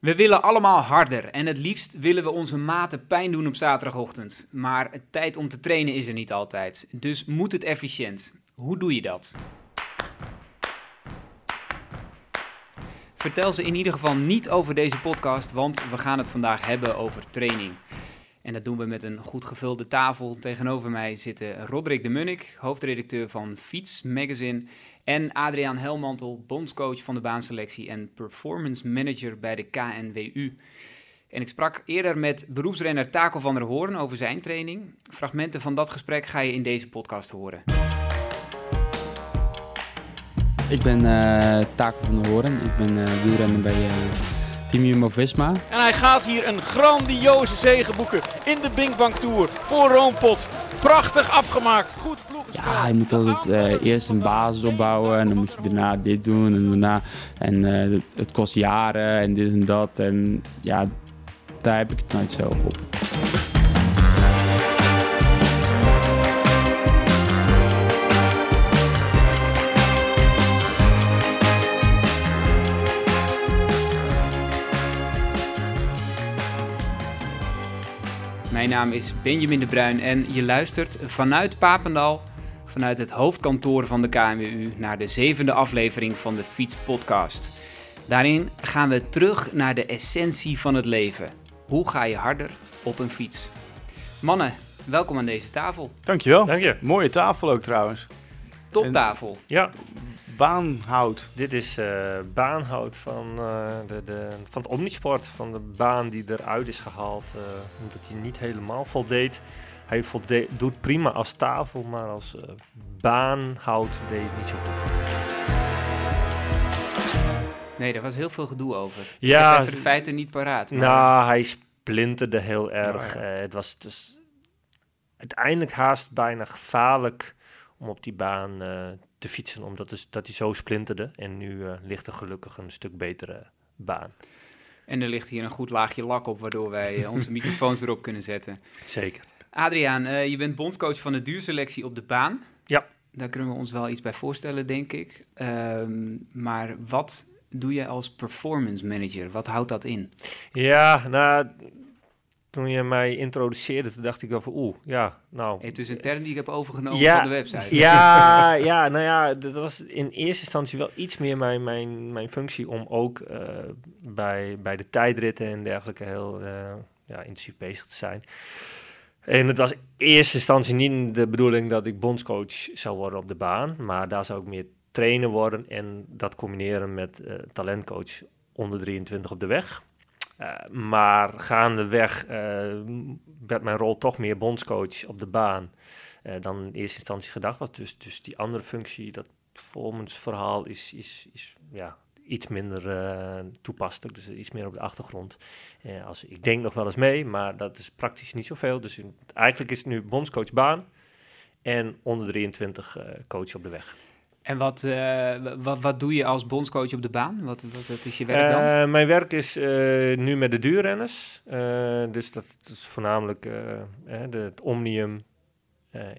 We willen allemaal harder en het liefst willen we onze maten pijn doen op zaterdagochtend. Maar tijd om te trainen is er niet altijd. Dus moet het efficiënt. Hoe doe je dat? Vertel ze in ieder geval niet over deze podcast, want we gaan het vandaag hebben over training. En dat doen we met een goed gevulde tafel. Tegenover mij zitten Roderick de Munnik, hoofdredacteur van Fiets Magazine. En Adriaan Helmantel, bondscoach van de baanselectie en performance manager bij de KNWU. En ik sprak eerder met beroepsrenner Taco van der Hoorn over zijn training. Fragmenten van dat gesprek ga je in deze podcast horen. Ik ben uh, Taco van der Hoorn. Ik ben uh, wielrenner bij uh, Team Jumbo-Visma. En hij gaat hier een grandioze zege boeken in de Binkbank Tour voor Roompot. Prachtig afgemaakt. Goed ploeg. Ja, je moet altijd uh, eerst een basis opbouwen en dan moet je daarna dit doen en daarna. En uh, het, het, kost jaren en dit en dat. En ja, daar heb ik het nooit zo op. Mijn naam is Benjamin de Bruin en je luistert vanuit Papendal, vanuit het hoofdkantoor van de KNWU, naar de zevende aflevering van de Fiets Podcast. Daarin gaan we terug naar de essentie van het leven. Hoe ga je harder op een fiets? Mannen, welkom aan deze tafel. Dankjewel. Dank je. Mooie tafel ook trouwens. Toptafel. Ja, baanhout. dit is eh, baanhout van, eh, de, de, van het Omnisport. Van de baan die eruit is gehaald. eh, omdat hij niet helemaal voldeed. Hij volde- doet prima als tafel, maar als eh, baanhout deed het niet zo goed. Nee, daar was heel veel gedoe over. Ja, ik heb de feiten niet paraat. maar- Nou, hij splinterde heel erg. Oh, ja. Het was dus uiteindelijk haast bijna gevaarlijk om op die baan eh, te fietsen, omdat dus, dat hij zo splinterde. En nu eh, ligt er gelukkig een stuk betere baan. En er ligt hier een goed laagje lak op, waardoor wij eh, onze microfoons erop kunnen zetten. Zeker. Adriaan, eh, je bent bondscoach van de duurselectie op de baan. Ja. Daar kunnen we ons wel iets bij voorstellen, denk ik. Ehm, maar wat doe je als performance manager? Wat houdt dat in? Ja, nou, toen je mij introduceerde, toen dacht ik wel van oeh, ja, nou... Het is een term die ik heb overgenomen Ja, van de website. Ja, ja, nou ja, dat was in eerste instantie wel iets meer mijn, mijn, mijn functie om ook eh, bij, bij de tijdritten en dergelijke heel eh, ja, intensief bezig te zijn. En het was in eerste instantie niet de bedoeling dat ik bondscoach zou worden op de baan, maar daar zou ik meer trainer worden en dat combineren met eh, talentcoach onder 23 op de weg. Eh, maar gaandeweg eh werd mijn rol toch meer bondscoach op de baan eh, dan in eerste instantie gedacht was. Dus, dus die andere functie, dat performance verhaal, is, is, is ja, iets minder eh, toepasselijk. Dus iets meer op de achtergrond. Als, ik denk nog wel eens mee, maar dat is praktisch niet zoveel. Dus eigenlijk is het nu bondscoach baan en onder 23 eh, coach op de weg. En wat, eh, wat, wat doe je als bondscoach op de baan? Wat, wat, is je werk dan? Eh, mijn werk is eh, nu met de duurrenners. Dus dat, is voornamelijk het Omnium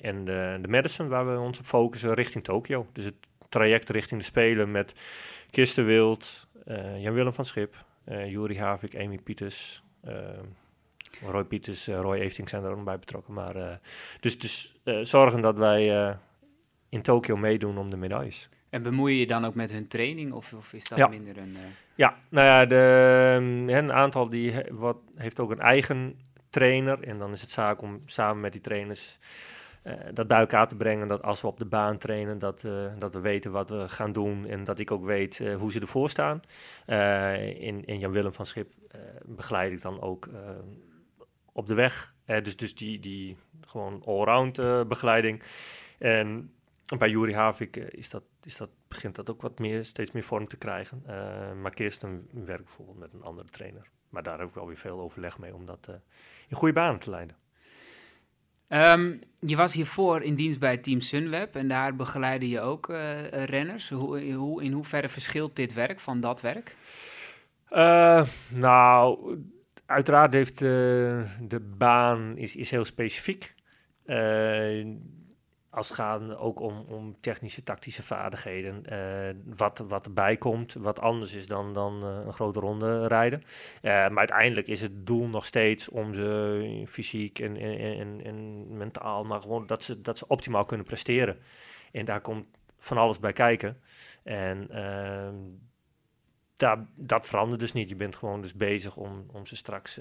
en de, de Madison waar we ons op focussen richting Tokio. Dus het traject richting de Spelen met Kirsten Wild, Jan-Willem van Schip, Juri Havik, Amy Pieters, Roy Pieters, Roy Efting zijn er ook bij betrokken. Maar, dus dus zorgen dat wij in Tokio meedoen om de medailles. En bemoei je je dan ook met hun training? Of, of is dat Ja. minder een... eh, Ja, nou ja, de, hè, een aantal die he- wat, heeft ook een eigen trainer. En dan is het zaak om samen met die trainers eh, dat bij elkaar te brengen. Dat als we op de baan trainen, dat, eh, dat we weten wat we gaan doen. En dat ik ook weet hoe ze ervoor staan. In, in Jan-Willem van Schip begeleid ik dan ook op de weg. Dus, dus die, die gewoon allround begeleiding. En bij Juri Havik eh, is dat, is dat, begint dat ook wat meer, steeds meer vorm te krijgen. Eh, maar Kirsten werkt bijvoorbeeld met een andere trainer. Maar daar heb ik wel weer veel overleg mee om dat eh, in goede banen te leiden. Ehm, je was hiervoor in dienst bij Team Sunweb en daar begeleide je ook renners. Hoe, hoe, in hoeverre verschilt dit werk van dat werk? Nou, uiteraard heeft de baan is, is heel specifiek. Als het gaat ook om, om technische, tactische vaardigheden. eh, wat, wat erbij komt, wat anders is dan, dan eh, een grote ronde rijden. Eh, maar uiteindelijk is het doel nog steeds om ze fysiek en, en, en, en mentaal, maar gewoon dat ze, dat ze optimaal kunnen presteren. En daar komt van alles bij kijken. En ehm, daar, dat verandert dus niet. Je bent gewoon dus bezig om, om ze straks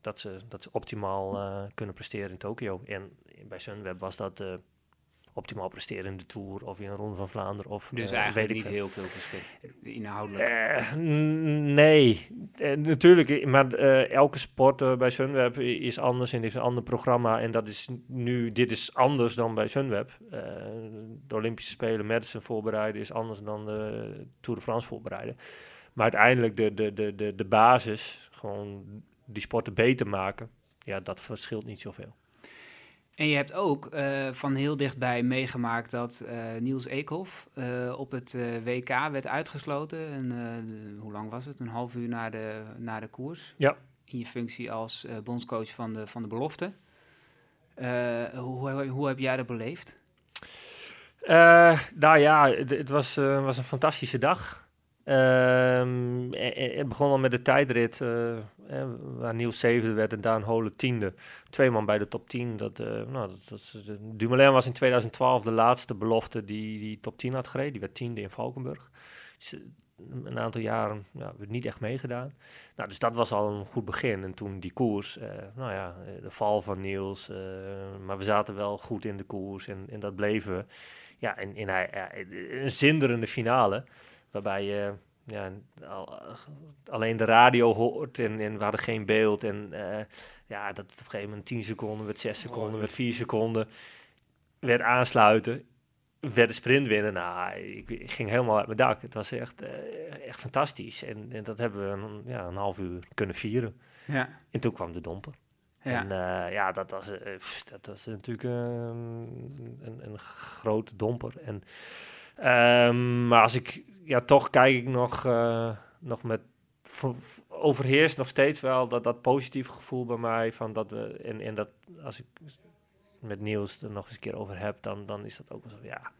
dat, ze, dat ze optimaal kunnen presteren in Tokio. En bij Sunweb was dat optimaal presteren in de Tour of in een Ronde van Vlaanderen. Of, Dus eh, eigenlijk weet ik niet heel veel verschil inhoudelijk. Eh, nee, Eh, natuurlijk. Maar elke sport bij Sunweb is anders en heeft een ander programma. En dat is nu, dit is anders dan bij Sunweb. De Olympische Spelen, Madison voorbereiden is anders dan de Tour de France voorbereiden. Maar uiteindelijk de, de, de, de, de basis, gewoon die sporten beter maken, ja, dat verschilt niet zoveel. En je hebt ook eh, van heel dichtbij meegemaakt dat eh, Niels Eekhoff eh, op het WK werd uitgesloten. En, de- hoe lang was het? Een half uur na de, na de koers. Ja. In je functie als bondscoach van de, van de belofte. Hoe, hoe, heb jij dat beleefd? Nou ja, het, het was, was een fantastische dag. Ehm, e- e- het begon al met de tijdrit, eh, eh, waar Niels zevende werd en Daan Holen tiende. Twee man bij de top 10. Dat, eh, nou, dat, dat, Dumoulin was in 2012 de laatste belofte die, die top 10 had gereden. Die werd tiende in Valkenburg. Dus, eh, een aantal jaren ja, werd niet echt meegedaan. Nou, dus dat was al een goed begin. En toen die koers, eh, nou ja, eh, de val van Niels. eh, maar we zaten wel goed in de koers en, en dat bleven we. Ja, en, en hij, een zinderende finale, waarbij je ja, al, alleen de radio hoort en, en we hadden geen beeld. En eh, ja, dat op een gegeven moment 10 seconden, werd 6 seconden, werd 4 seconden, werd aansluiten, werd de sprint winnen. Nou, ik, ik ging helemaal uit mijn dak. Het was echt, eh, echt fantastisch. En, en dat hebben we een, ja, een half uur kunnen vieren. Ja. En toen kwam de domper. Ja. En eh, ja, dat was, pff, dat was natuurlijk eh, een, een grote domper. En, ehm, maar als ik, ja, toch kijk ik nog, eh, nog met, overheerst nog steeds wel dat, dat positieve gevoel bij mij. Van dat we, en, en dat als ik met Niels er nog eens een keer over heb, dan, dan is dat ook wel zo, ja,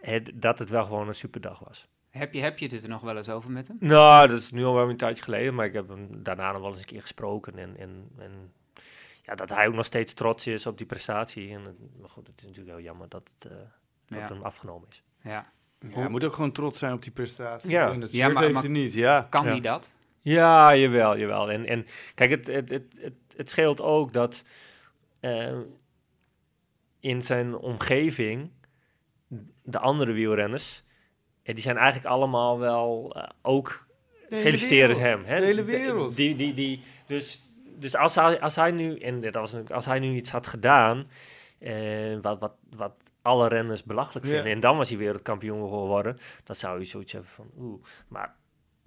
het, dat het wel gewoon een superdag was. Heb, je, heb je dit er nog wel eens over met hem? Nou, dat is nu al wel een tijdje geleden, maar ik heb hem daarna nog wel eens een keer gesproken. En, en, en ja, dat hij ook nog steeds trots is op die prestatie. En, maar goed, het is natuurlijk wel jammer dat het, eh, dat Ja. hem afgenomen is. Ja. Ja, hij moet ook gewoon trots zijn op die prestatie. Ja. En dat Ja, maar- heeft maar- hij niet, ja. Kan Ja. hij dat? Ja, jawel, jawel. En, en kijk, het, het, het, het, het scheelt ook dat eh, in zijn omgeving de andere wielrenners, eh, die zijn eigenlijk allemaal wel eh, ook feliciteren wereld. hem. Hè? De hele De- wereld. Die, die, die, dus dus als, hij, als hij nu, en dat was, natuurlijk- als hij nu iets had gedaan, wat, wat, wat alle renners belachelijk Ja. vinden, en dan was hij wereldkampioen geworden, dan zou je zoiets hebben van, oeh. Maar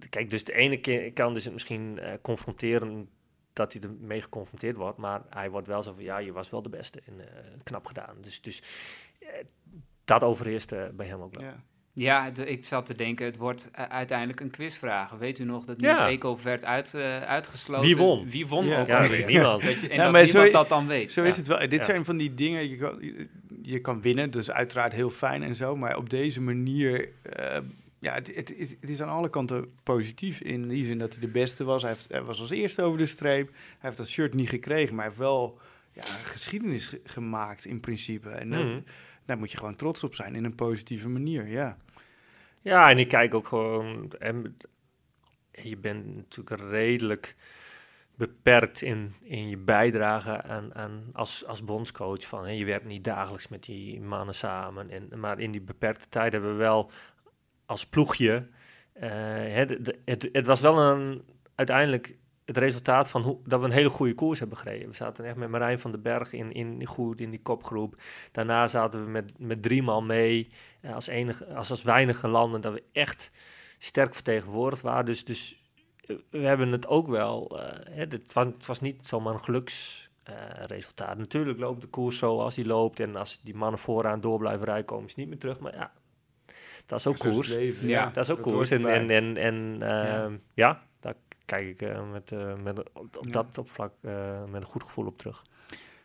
kijk, dus de ene keer kan dus het misschien eh, confronteren dat hij ermee geconfronteerd wordt, maar hij wordt wel zo van, ja, je was wel de beste en eh, knap gedaan. Dus, dus eh, dat overheerst eh, bij hem ook wel. ja. Ja, de- ik zat te denken, het wordt uiteindelijk een quizvraag. Weet u nog dat Niels Ja. Werd uit, eh, uitgesloten? Wie won? Wie won Ja. ook Ja, niemand. Weet je, en Ja, dat maar niemand zo- dat dan weet. Zo Ja. is het wel. Dit Ja. zijn van die dingen, je kan, je kan winnen, dus uiteraard heel fijn en zo. Maar op deze manier, eh, ja, het, het, is, het is aan alle kanten positief. In die zin dat hij de beste was. Hij, heeft, hij was als eerste over de streep. Hij heeft dat shirt niet gekregen, maar hij heeft wel ja, geschiedenis ge- gemaakt in principe. En daar- Mhm. daar moet je gewoon trots op zijn in een positieve manier, ja. Ja, en ik kijk ook gewoon. En je bent natuurlijk redelijk beperkt in, in je bijdrage aan, aan als, als bondscoach. Van, hè, je werkt niet dagelijks met die mannen samen. En, maar in die beperkte tijd hebben we wel als ploegje. eh, de- de- het, het was wel een, uiteindelijk het resultaat van hoe, dat we een hele goede koers hebben gereden. We zaten echt met Marijn van den Berg in, in, goed in die kopgroep. Daarna zaten we met, met drie man mee. eh, als, enige, als, als weinige landen dat we echt sterk vertegenwoordigd waren. Dus, dus eh, we hebben het ook wel. eh, hè, het, was, het was niet zomaar een geluksresultaat. Natuurlijk loopt de koers zo als die loopt. En als die mannen vooraan door blijven rijden, komen ze niet meer terug. Maar ja, dat is ook is koers. leven, Ja, Dat is ook dat koers. En, en, en, en ehm, ja. daar kijk ik eh, met, eh, met, op, dat op vlak eh, met een goed gevoel op terug.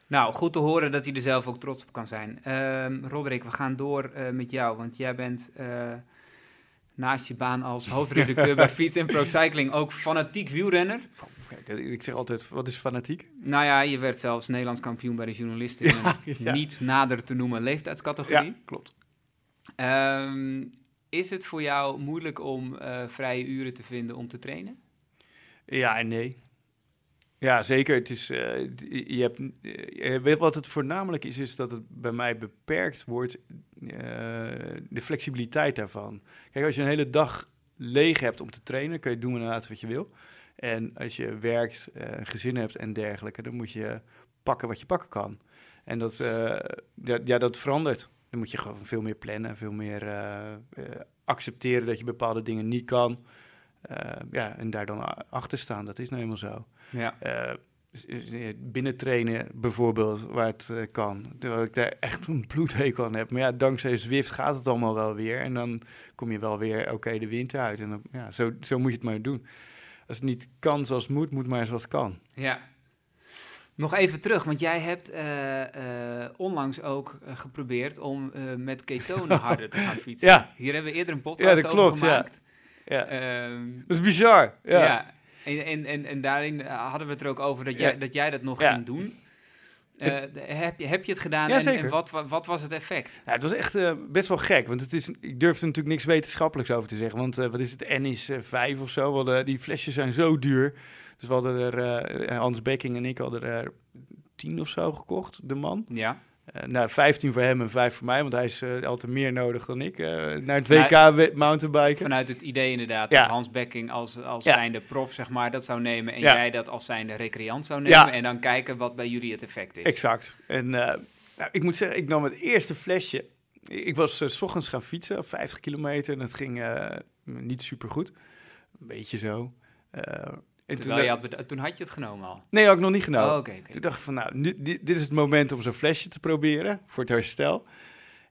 Nou, goed te horen dat hij er zelf ook trots op kan zijn. Ehm Roderick, we gaan door eh, met jou, want jij bent eh, naast je baan als hoofdredacteur bij Fiets en Pro Cycling ook fanatiek wielrenner. Ik zeg altijd, wat is fanatiek? Nou ja, je werd zelfs Nederlands kampioen bij de journalisten ja. niet nader te noemen leeftijdscategorie. Ja, klopt. Ehm, is het voor jou moeilijk om eh, vrije uren te vinden om te trainen? Ja en nee. Ja, zeker. Het is, eh, je hebt, eh, wat het voornamelijk is, is dat het bij mij beperkt wordt, de flexibiliteit daarvan. Kijk, als je een hele dag leeg hebt om te trainen, kun je doen inderdaad wat je wil. En als je werkt, eh, een gezin hebt en dergelijke, dan moet je pakken wat je pakken kan. En dat, eh, ja, ja, dat verandert. Dan moet je gewoon veel meer plannen, veel meer eh, eh, accepteren dat je bepaalde dingen niet kan. Eh, ja, en daar dan achter staan, dat is nou eenmaal zo. Ja. Eh, binnentrainen bijvoorbeeld, waar het eh, kan. Terwijl ik daar echt een bloedhekel aan heb. Maar ja, dankzij Zwift gaat het allemaal wel weer. En dan kom je wel weer, oké, de winter uit. En dan, ja, zo, zo moet je het maar doen. Als het niet kan zoals het moet, moet maar zoals het kan. Ja. Nog even terug, want jij hebt eh, eh, onlangs ook eh, geprobeerd om eh, met ketonen harder te gaan fietsen. Ja. Hier hebben we eerder een podcast Ja, dat over klopt, ja. gemaakt. Ja, Ehm, dat is bizar. ja. Ja. En, en, en, en daarin eh, hadden we het er ook over dat Ja. jij, dat, jij dat nog ging doen. Eh, heb, je, heb je het gedaan Ja, en, wat, wa- wat was het effect? Ja, het was echt eh, best wel gek, want het is, ik durf er natuurlijk niks wetenschappelijks over te zeggen. Want wat is het, N is eh, vijf of zo. Hadden- die flesjes zijn zo duur. Dus we hadden er, Hans Bekking en ik hadden er tien of zo gekocht, de man. Ja. Eh, nou, 15 voor hem en 5 voor mij, want hij is eh, altijd meer nodig dan ik. eh, naar het WK mountainbiken. Vanuit het idee inderdaad Ja. dat Hans Bekking als, als Ja. zijnde prof zeg maar, dat zou nemen en jij dat als zijnde recreant zou nemen en dan kijken wat bij jullie het effect is. Exact. En nou, ik moet zeggen, ik nam het eerste flesje. Ik was s ochtends gaan fietsen, 50 kilometer. En dat ging niet super goed. Een beetje zo. En toen, je had beda- toen had je het genomen al. Nee, had ik nog niet genomen. Oh, oké. oké. Toen dacht ik van, nou, nu, dit, dit is het moment om zo'n flesje te proberen voor het herstel.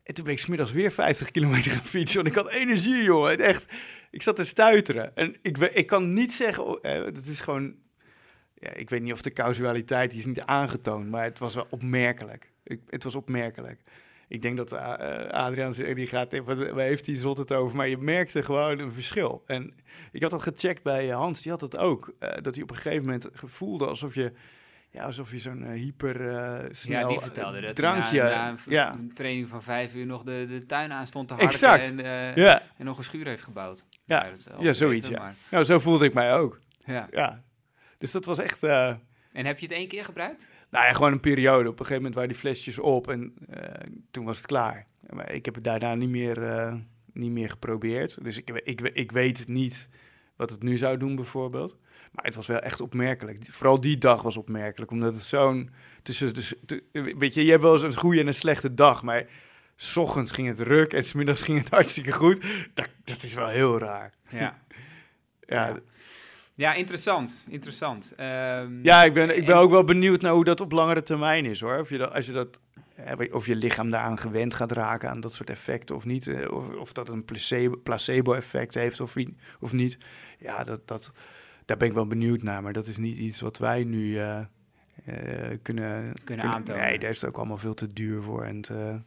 En toen ben ik smiddags weer 50 kilometer gaan fietsen, want ik had energie, jongen. Het echt, ik zat te stuiteren. En ik, ik kan niet zeggen, eh, dat is gewoon, ja, ik weet niet of de causaliteit die is niet aangetoond, maar het was wel opmerkelijk. Ik, het was opmerkelijk. Ik denk dat eh, Adriaan die gaat, even- waar heeft hij zot het over? Maar je merkte gewoon een verschil. En ik had dat gecheckt bij eh, Hans, die had dat ook. eh, dat hij op een gegeven moment voelde alsof je, ja, alsof je zo'n hyper eh, snel Ja, die vertelde dat. drankje. Na, na een, ja. een training van vijf uur nog de, de tuin aan stond te harken en, ja, en nog een schuur heeft gebouwd. Ja. is Ja, zoiets, ja. nou zo voelde ik mij ook. ja. Ja. Dus dat was echt, En heb je het één keer gebruikt? Nou ja, gewoon een periode. Op een gegeven moment waren die flesjes op en eh, toen was het klaar. Maar ik heb het daarna niet meer, eh, niet meer geprobeerd. Dus ik, ik, ik weet niet wat het nu zou doen bijvoorbeeld. Maar het was wel echt opmerkelijk. Vooral die dag was opmerkelijk, omdat het zo'n... Tussen, dus, weet je, je hebt wel eens een goede en een slechte dag, maar... S ochtends ging het ruk en 's middags ging het hartstikke goed. Dat, dat is wel heel raar. Ja. Ja, Ja. Ja, interessant. Interessant. Ehm, Ja, ik ben, ik ben en- ook wel benieuwd naar hoe dat op langere termijn is hoor. Of je, dat, als je, dat, of je lichaam daaraan gewend gaat raken aan dat soort effecten of niet. eh, Of, of dat een placebo- placebo-effect heeft of, of niet. Ja, dat, dat, daar ben ik wel benieuwd naar. Maar dat is niet iets wat wij nu eh, eh, kunnen, Kunnen aantonen. Nee, daar is het ook allemaal veel te duur voor en te,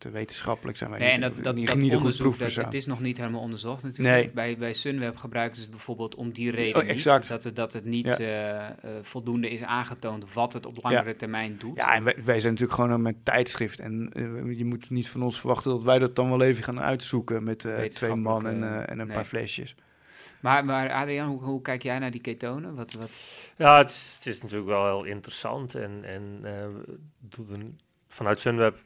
te wetenschappelijk zijn wij Nee, niet. en dat, dat, niet, dat niet een goed dat, het is nog niet helemaal onderzocht natuurlijk. Nee. Bij, bij Sunweb gebruiken ze het bijvoorbeeld om die reden Oh, exact. niet. Dat het, dat het niet Ja. eh, eh, voldoende is aangetoond wat het op langere termijn doet. Ja, en wij, wij zijn natuurlijk gewoon een tijdschrift. En eh, je moet niet van ons verwachten dat wij dat dan wel even gaan uitzoeken met eh, twee man en, en een nee. paar flesjes. Maar, maar Adriaan, hoe, hoe kijk jij naar die ketonen? Wat, wat... Ja, het is, het is natuurlijk wel heel interessant. En, en eh, een- vanuit Sunweb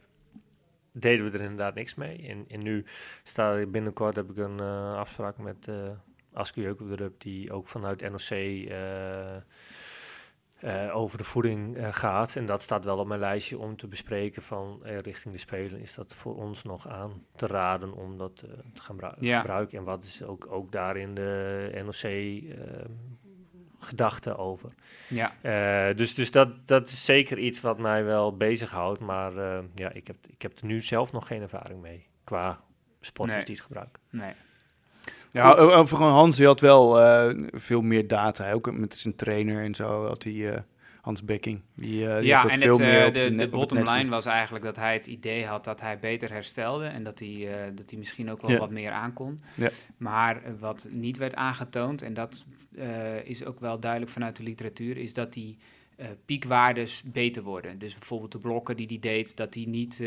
deden we er inderdaad niks mee. En, en nu sta binnenkort heb ik een eh, afspraak met uh, Aske die ook vanuit NOC eh, over de voeding gaat. En dat staat wel op mijn lijstje om te bespreken van richting de Spelen. Is dat voor ons nog aan te raden om dat te gaan Ja. gebruiken? En wat is ook, ook daarin de NOC eh, gedachte over? Ja, Eh, dus dus dat, dat is zeker iets wat mij wel bezighoudt. Maar eh, ja, ik heb, ik heb er nu zelf nog geen ervaring mee. Qua sporters Nee. die het gebruiken. nee. Ja, over gewoon Hans, die had wel eh, veel meer data. Ook met zijn trainer en zo had hij, eh, Hans Bekking. Die, eh, die ja, en veel het, meer eh, de, de, de, bottom line was eigenlijk dat hij het idee had dat hij beter herstelde en dat hij, eh, dat hij misschien ook wel Ja. wat meer aankon. Ja. Maar wat niet werd aangetoond, en dat is ook wel duidelijk vanuit de literatuur, is dat die piekwaardes beter worden. Dus bijvoorbeeld de blokken die hij deed, dat die niet,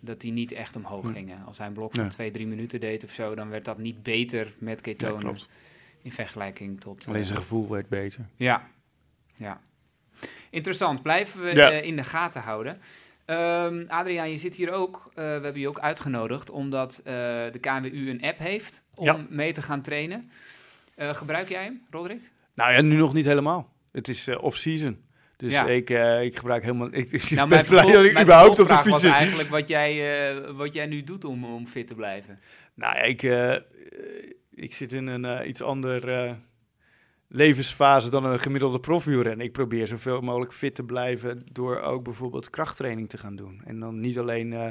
dat die niet echt omhoog gingen. Als hij een blok van twee, drie minuten deed of zo, dan werd dat niet beter met ketonen in vergelijking tot... Alleen zijn gevoel werd beter. ja, ja. Interessant. Blijven we Ja. in de gaten houden. Ehm, Adriaan, je zit hier ook. eh, we hebben je ook uitgenodigd omdat eh, de KNWU een app heeft om Ja. mee te gaan trainen. Eh, gebruik jij hem, Roderick? Nou ja, nu nog niet helemaal. Het is off-season. Dus Ja. ik, eh, ik gebruik helemaal... Ik, ik Nou, ben blij dat ik überhaupt op de fiets zit. eigenlijk wat jij, eh, wat jij nu doet om, om fit te blijven. Nou ik, ik zit in een iets andere eh, levensfase dan een gemiddelde profwielrenner. Ik probeer zoveel mogelijk fit te blijven door ook bijvoorbeeld krachttraining te gaan doen. En dan niet alleen eh,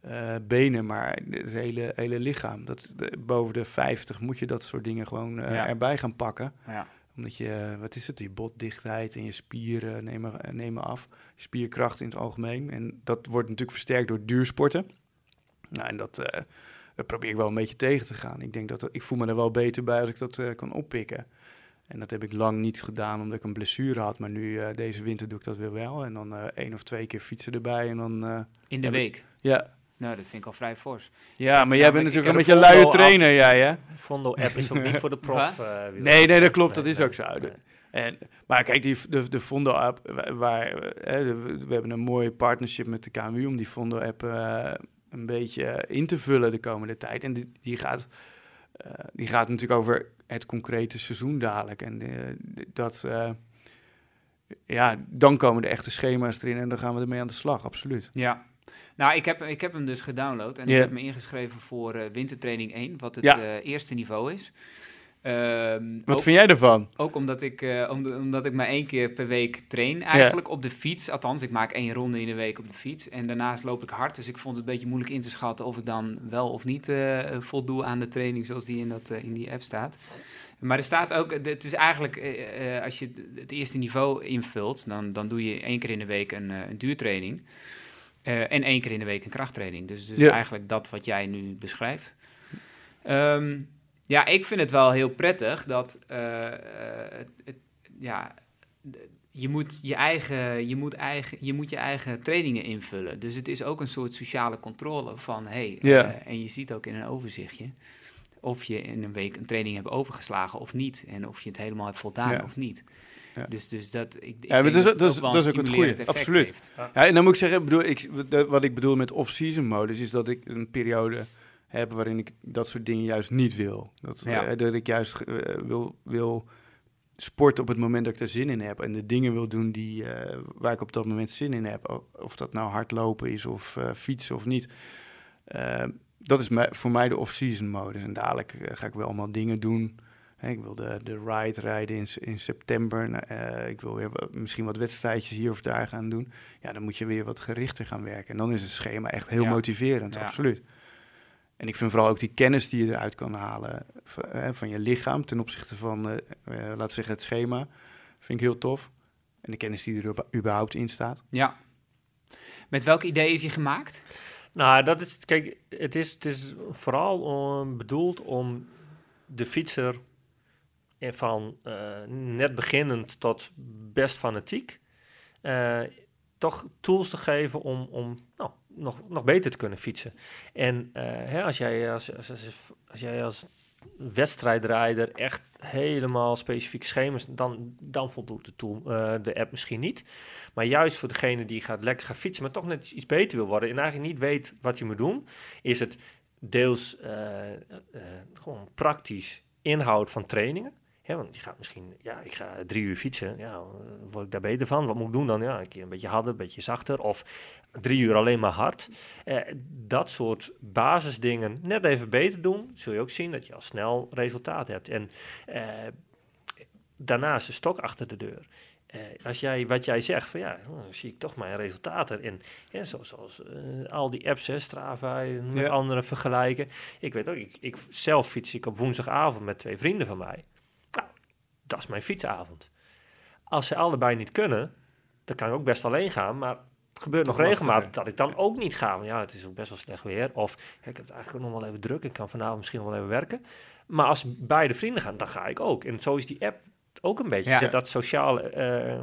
eh, benen, maar het hele, hele lichaam. Dat, de- boven de 50 moet je dat soort dingen gewoon eh, Ja. erbij gaan pakken. Ja. Omdat je, wat is het, je botdichtheid en je spieren nemen, nemen af. Spierkracht in het algemeen. En dat wordt natuurlijk versterkt door duursporten. Nou, en dat, dat probeer ik wel een beetje tegen te gaan. Ik denk dat dat- ik voel me er wel beter bij als ik dat kan oppikken. En dat heb ik lang niet gedaan omdat ik een blessure had. Maar nu, eh, deze winter doe ik dat weer wel. En dan eh één of twee keer fietsen erbij. En dan, eh, In de week. ja. Nou, dat vind ik al vrij fors. ja, maar Ja, jij maar bent natuurlijk een beetje een luie trainer, jij hè? Fondo-app is ook niet voor de prof. Eh. Nee, nee, dat klopt, dat is nee, ook zo. nee. En, maar kijk, die, de, de Fondo-app, wa- waar, eh, hè, de- we hebben een mooie partnership met de KMU om die Fondo-app eh, een beetje in te vullen de komende tijd. En die, die, gaat, die gaat natuurlijk over het concrete seizoen dadelijk. En eh, dat, eh, ja, dan komen de echte schema's erin en dan gaan we ermee aan de slag, absoluut. Ja. Nou, ik heb, ik heb hem dus gedownload en ik heb me ingeschreven voor eh, wintertraining 1, wat het Ja. eh, eerste niveau is. Ehm, Wat ook- vind jij ervan? Ook omdat ik, eh, om- omdat ik maar één keer per week train eigenlijk op de fiets. Althans, ik maak één ronde in de week op de fiets. En daarnaast loop ik hard. Dus ik vond het een beetje moeilijk in te schatten of ik dan wel of niet eh, voldoe aan de training zoals die in, dat, eh, in die app staat. Maar er staat ook, het is eigenlijk, als je het eerste niveau invult, dan, dan doe je één keer in de week een, een duurtraining. En één keer in de week een krachttraining. Dus, dus Ja. eigenlijk dat wat jij nu beschrijft. Ehm, ja, ik vind het wel heel prettig dat eh, eh, het, het- ja, je moet je, eigen, je, moet eigen, je moet je eigen trainingen invullen. Dus het is ook een soort sociale controle van hey, Ja. eh, en je ziet ook in een overzichtje of je in een week een training hebt overgeslagen of niet. En of je het helemaal hebt voldaan Ja. of niet. Ja. Dus, dus dat, ik, ik Ja, maar denk dat is- het dat is- ook het effect absoluut. heeft. Ja, en dan moet ik zeggen, bedoel, ik, wat ik bedoel met off-season modus is dat ik een periode heb waarin ik dat soort dingen juist niet wil. Dat, Ja. eh, dat ik juist eh, wil, wil sporten op het moment dat ik er zin in heb en de dingen wil doen die, eh, waar ik op dat moment zin in heb. Of dat nou hardlopen is of fietsen of niet. Dat is voor mij de off-season modus. En dadelijk ga ik wel allemaal dingen doen. Ik wil de, de ride rijden in, in september. Nou, ik wil weer misschien wat wedstrijdjes hier of daar gaan doen. Ja, dan moet je weer wat gerichter gaan werken. En dan is het schema echt heel Ja. motiverend, Ja. absoluut. En ik vind vooral ook die kennis die je eruit kan halen van, eh, van je lichaam ten opzichte van, eh, eh, laten we zeggen, het schema. Vind ik heel tof. En de kennis die er überhaupt in staat. Ja. Met welk idee is hij gemaakt? Nou, dat is, kijk, het is, het is vooral om, bedoeld om de fietser eh, van net beginnend tot best fanatiek eh, toch tools te geven om, om nou, nog, nog beter te kunnen fietsen. En eh, hè, als, jij als, als, als, jij als wedstrijdrijder echt helemaal specifiek schema's, dan, dan voldoet de, tool, eh, de app misschien niet. Maar juist voor degene die gaat lekker gaat fietsen, maar toch net iets beter wil worden en eigenlijk niet weet wat je moet doen, is het deels eh, gewoon praktisch inhoud van trainingen. Ja, want je gaat misschien, ja, ik ga drie uur fietsen. Ja, word ik daar beter van? Wat moet ik doen dan? Ja, een keer een beetje harder, een beetje zachter. Of drie uur alleen maar hard. Eh, dat soort basisdingen net even beter doen, zul je ook zien dat je al snel resultaat hebt. En eh, daarnaast een stok achter de deur. Eh, als jij, wat jij zegt, van ja, dan zie ik toch mijn resultaten. En ja, zoals, zoals eh, al die apps, hè, Strava, eh, met Ja. anderen vergelijken. Ik weet ook, ik, ik zelf fiets ik op woensdagavond met twee vrienden van mij. Dat is mijn fietsavond. als ze allebei niet kunnen, dan kan ik ook best alleen gaan. Maar het gebeurt Toch nog regelmatig dat ik dan ook niet ga. Want ja, het is ook best wel slecht weer. Of ja, ik heb het eigenlijk ook nog wel even druk. Ik kan vanavond misschien nog wel even werken. Maar als beide vrienden gaan, dan ga ik ook. En zo is die app ook een beetje. Ja. Dat, dat sociale eh,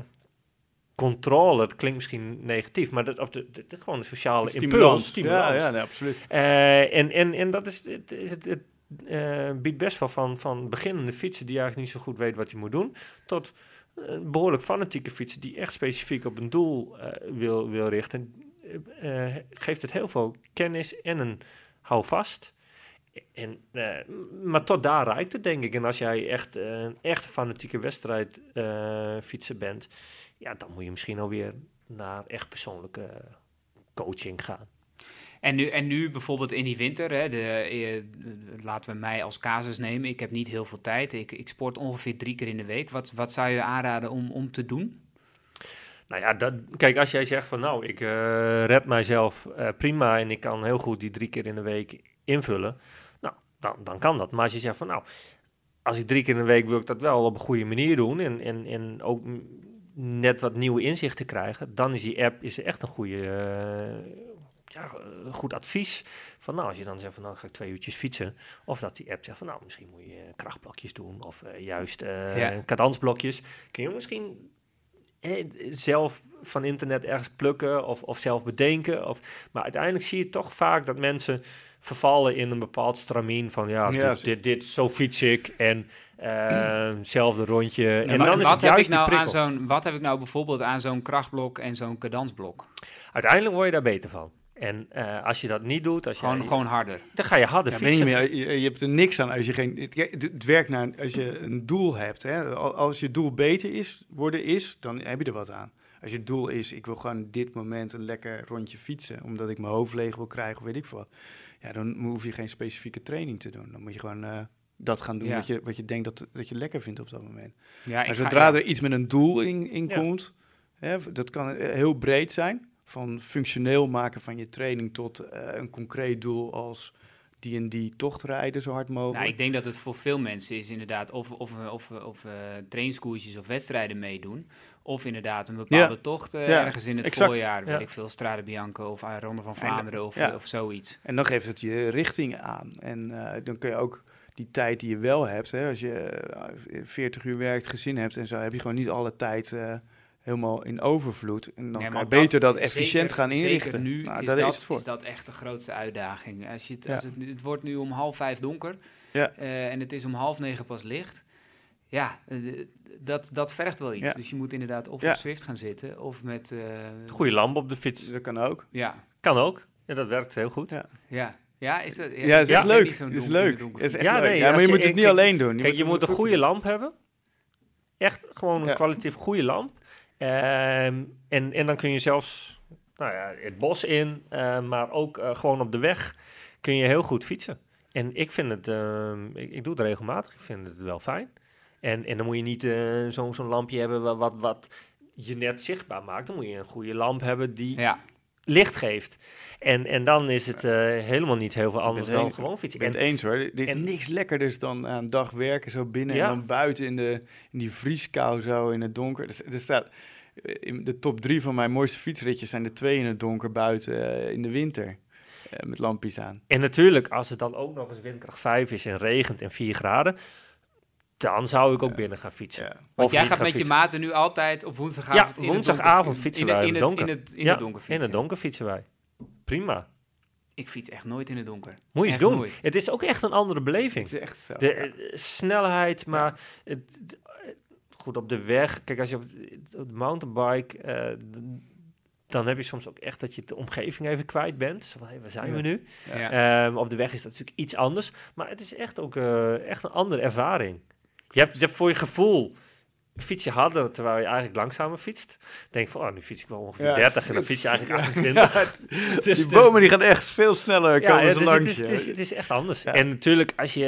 controle, dat klinkt misschien negatief. Maar dat, of de, de, de- gewoon de sociale impuls. Ja, ja nee, absoluut. Eh, en, en, en dat is, het, het, het eh, biedt best wel van, van beginnende fietsen die eigenlijk niet zo goed weet wat je moet doen, tot eh, behoorlijk fanatieke fietsen die echt specifiek op een doel eh, wil, wil richten. Geeft het heel veel kennis en een houvast. En, maar tot daar reikt het, denk ik. En als jij echt een echte fanatieke wedstrijd fietser bent, ja, dan moet je misschien alweer naar echt persoonlijke coaching gaan. En nu, en nu bijvoorbeeld in die winter, hè, de, eh, laten we mij als casus nemen. Ik heb niet heel veel tijd. Ik, ik sport ongeveer drie keer in de week. Wat, wat zou je aanraden om, om te doen? Nou ja, dat, kijk, als jij zegt van nou, ik eh red mijzelf eh, prima en ik kan heel goed die drie keer in de week invullen, nou, dan, dan kan dat. Maar als je zegt van nou, als ik drie keer in de week wil ik dat wel op een goede manier doen en, en, en ook net wat nieuwe inzichten krijgen, dan is die app is echt een goede, eh, ja, eh, goed advies. Van nou, als je dan zegt van nou, ga ik twee uurtjes fietsen, of dat die app zegt van nou, misschien moet je krachtblokjes doen of eh, juist eh Ja. cadensblokjes. Kun je misschien eh, zelf van internet ergens plukken of, of zelf bedenken. Of, maar uiteindelijk zie je toch vaak dat mensen vervallen in een bepaald stramien van ja, Ja, dit, dit, dit, zo fiets ik en eh, zelfde rondje. en dan is wat, het heb ik juist die nou aan zo'n, wat heb ik nou bijvoorbeeld aan zo'n krachtblok en zo'n cadensblok? Uiteindelijk word je daar beter van. En eh, als je dat niet doet, als Gewoon, je, gewoon harder. dan ga je harder Ja, weet je, niet meer, je, je hebt er niks aan als je geen. Het, werkt naar als je een doel hebt. Hè? Al- Als je doel beter is, worden is, dan heb je er wat aan. Als je doel is, ik wil gewoon dit moment een lekker rondje fietsen, omdat ik mijn hoofd leeg wil krijgen, of weet ik veel wat. Ja, dan hoef je geen specifieke training te doen. Dan moet je gewoon eh, dat gaan doen Ja. wat, je, wat je denkt dat, dat je lekker vindt op dat moment. Ja, Maar ga- zodra ja. er iets met een doel in, in Ja. komt, hè, dat kan eh, heel breed zijn. Van functioneel maken van je training tot eh, een concreet doel als die en die tocht rijden zo hard mogelijk. Nou, ik denk dat het voor veel mensen is inderdaad of, of, of, of eh, trainingskoersjes of wedstrijden meedoen. Of inderdaad een bepaalde tocht eh, Ja, ergens in het exact. voorjaar. Ja. Weet ik veel, Strade Bianco of Ronde van En, Vlaanderen of, of zoiets. En dan geeft het je richting aan. En dan kun je ook die tijd die je wel hebt, hè, als je eh, 40 uur werkt, gezin hebt en zo, heb je gewoon niet alle tijd helemaal in overvloed. En dan Nee, kan je maar beter dat, zeker- efficiënt gaan zeker inrichten. nu nou, is, daar dat, is het voor. is dat echt de grootste uitdaging. Als je het, Ja. als het, het wordt nu om half vijf donker Ja. eh, en het is om half negen pas licht. Ja, eh, dat, dat vergt wel iets. Ja. Dus je moet inderdaad of Ja. op Zwift gaan zitten of met... eh, Goede lamp op de fiets. Dat kan ook. Ja, Kan ook. Ja, dat werkt heel goed. Ja. ja. Ja, is dat... Ja, is echt leuk. is leuk. Is echt Ja, leuk. nee, ja, maar je je- moet het niet alleen doen. Kijk, je moet een goed goede lamp hebben. Echt gewoon een Ja. kwalitatief goede lamp. Ehm, en, en dan kun je zelfs nou ja, het bos in, eh, maar ook eh, gewoon op de weg kun je heel goed fietsen. En ik vind het, ehm, ik, doe het regelmatig, ik vind het wel fijn. En, en dan moet je niet eh, zo'n zo'n lampje hebben wa- wat, wat je net zichtbaar maakt. Dan moet je een goede lamp hebben die Ja, licht geeft. En, en dan is het eh, helemaal niet heel veel anders dan gewoon Ik fietsen. ben het En, eens hoor. Er is en- niks lekkerders dan aan dag werken zo binnen Ja. en dan buiten in, de, in die vrieskou zo in het donker. Er, er staat, eh, in de top drie van mijn mooiste fietsritjes zijn er twee in het donker buiten eh, in de winter. met lampjes aan. En natuurlijk, als het dan ook nog eens windkracht 5 is en regent en 4 graden, dan zou ik ook binnen gaan fietsen. Ja. want jij gaat met je maten nu altijd op woensdagavond Ja, in het woensdagavond donker, fietsen in, wij in, in het, het in, donker. het, in het donker In fietsen. het donker fietsen wij. Prima. Ik fiets echt nooit in het donker. Moet je eens doen. nooit. Het is ook echt een andere beleving. Het is echt zo. De ja. eh, snelheid, maar het, het- eh, goed op de weg. Kijk, als je op, op de mountainbike, eh, dan heb je soms ook echt dat je de omgeving even kwijt bent. Zo van, hé, waar zijn Ja. we nu? Ja. Ehm, op de weg is dat natuurlijk iets anders, maar het is echt ook eh, echt een andere ervaring. Je hebt, je hebt voor je gevoel fiets je harder terwijl je eigenlijk langzamer fietst. Denk van, oh, nu fiets ik wel ongeveer Ja, 30 en dan fiets je eigenlijk ja. 28. Dus- die dus- bomen die gaan echt veel sneller ja, komen ja, dus langs het, is, het, is, het is echt anders. En natuurlijk, als je,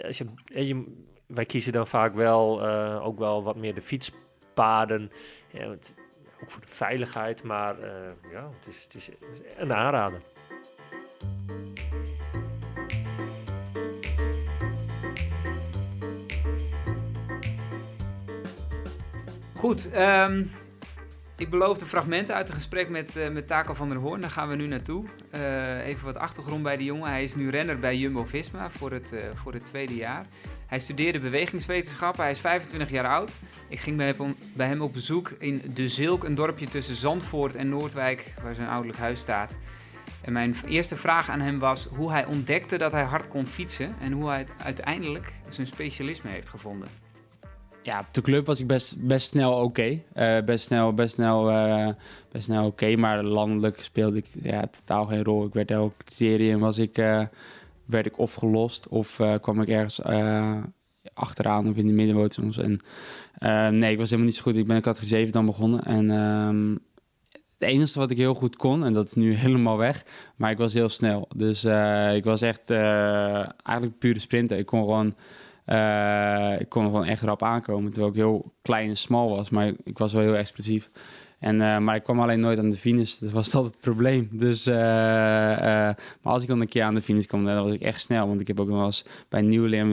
eh, als je, eh, je- wij kiezen dan vaak wel eh, ook wel wat meer de fietspaden. Ja, het- ook voor de veiligheid, maar eh, ja, het is, het is een aanrader. Goed, ehm, ik beloofde fragmenten uit het gesprek met, uh, met Taco van der Hoorn. Daar gaan we nu naartoe. Uh, even wat achtergrond bij de jongen. Hij is nu renner bij Jumbo-Visma voor het, uh, voor het tweede jaar. Hij studeerde bewegingswetenschappen. Hij is 25 jaar oud. Ik ging bij hem, bij hem op bezoek in De Zilk, een dorpje tussen Zandvoort en Noordwijk, waar zijn ouderlijk huis staat. En mijn eerste vraag aan hem was hoe hij ontdekte dat hij hard kon fietsen en hoe hij uiteindelijk zijn specialisme heeft gevonden ja, de club was ik best, best snel oké. Eh, best snel, best snel, uh, best snel oké. maar landelijk speelde ik ja, totaal geen rol. Ik werd elke criterium was ik, uh, werd ik of gelost of kwam ik ergens achteraan of in de middenboot soms. En nee, ik was helemaal niet zo goed. Ik ben categorie 7 dan begonnen. En um, het enige wat ik heel goed kon, en dat is nu helemaal weg, maar ik was heel snel. Dus ik was echt eigenlijk pure sprinter. Ik kon gewoon uh, ik kon gewoon echt erop aankomen, terwijl ik heel klein en smal was. Maar ik was wel heel explosief. En, uh, maar ik kwam alleen nooit aan de finish. Dat was altijd het probleem. Dus, uh, maar als ik dan een keer aan de finish kwam, dan was ik echt snel. Want ik heb ook nog wel eens bij Nieuwleer,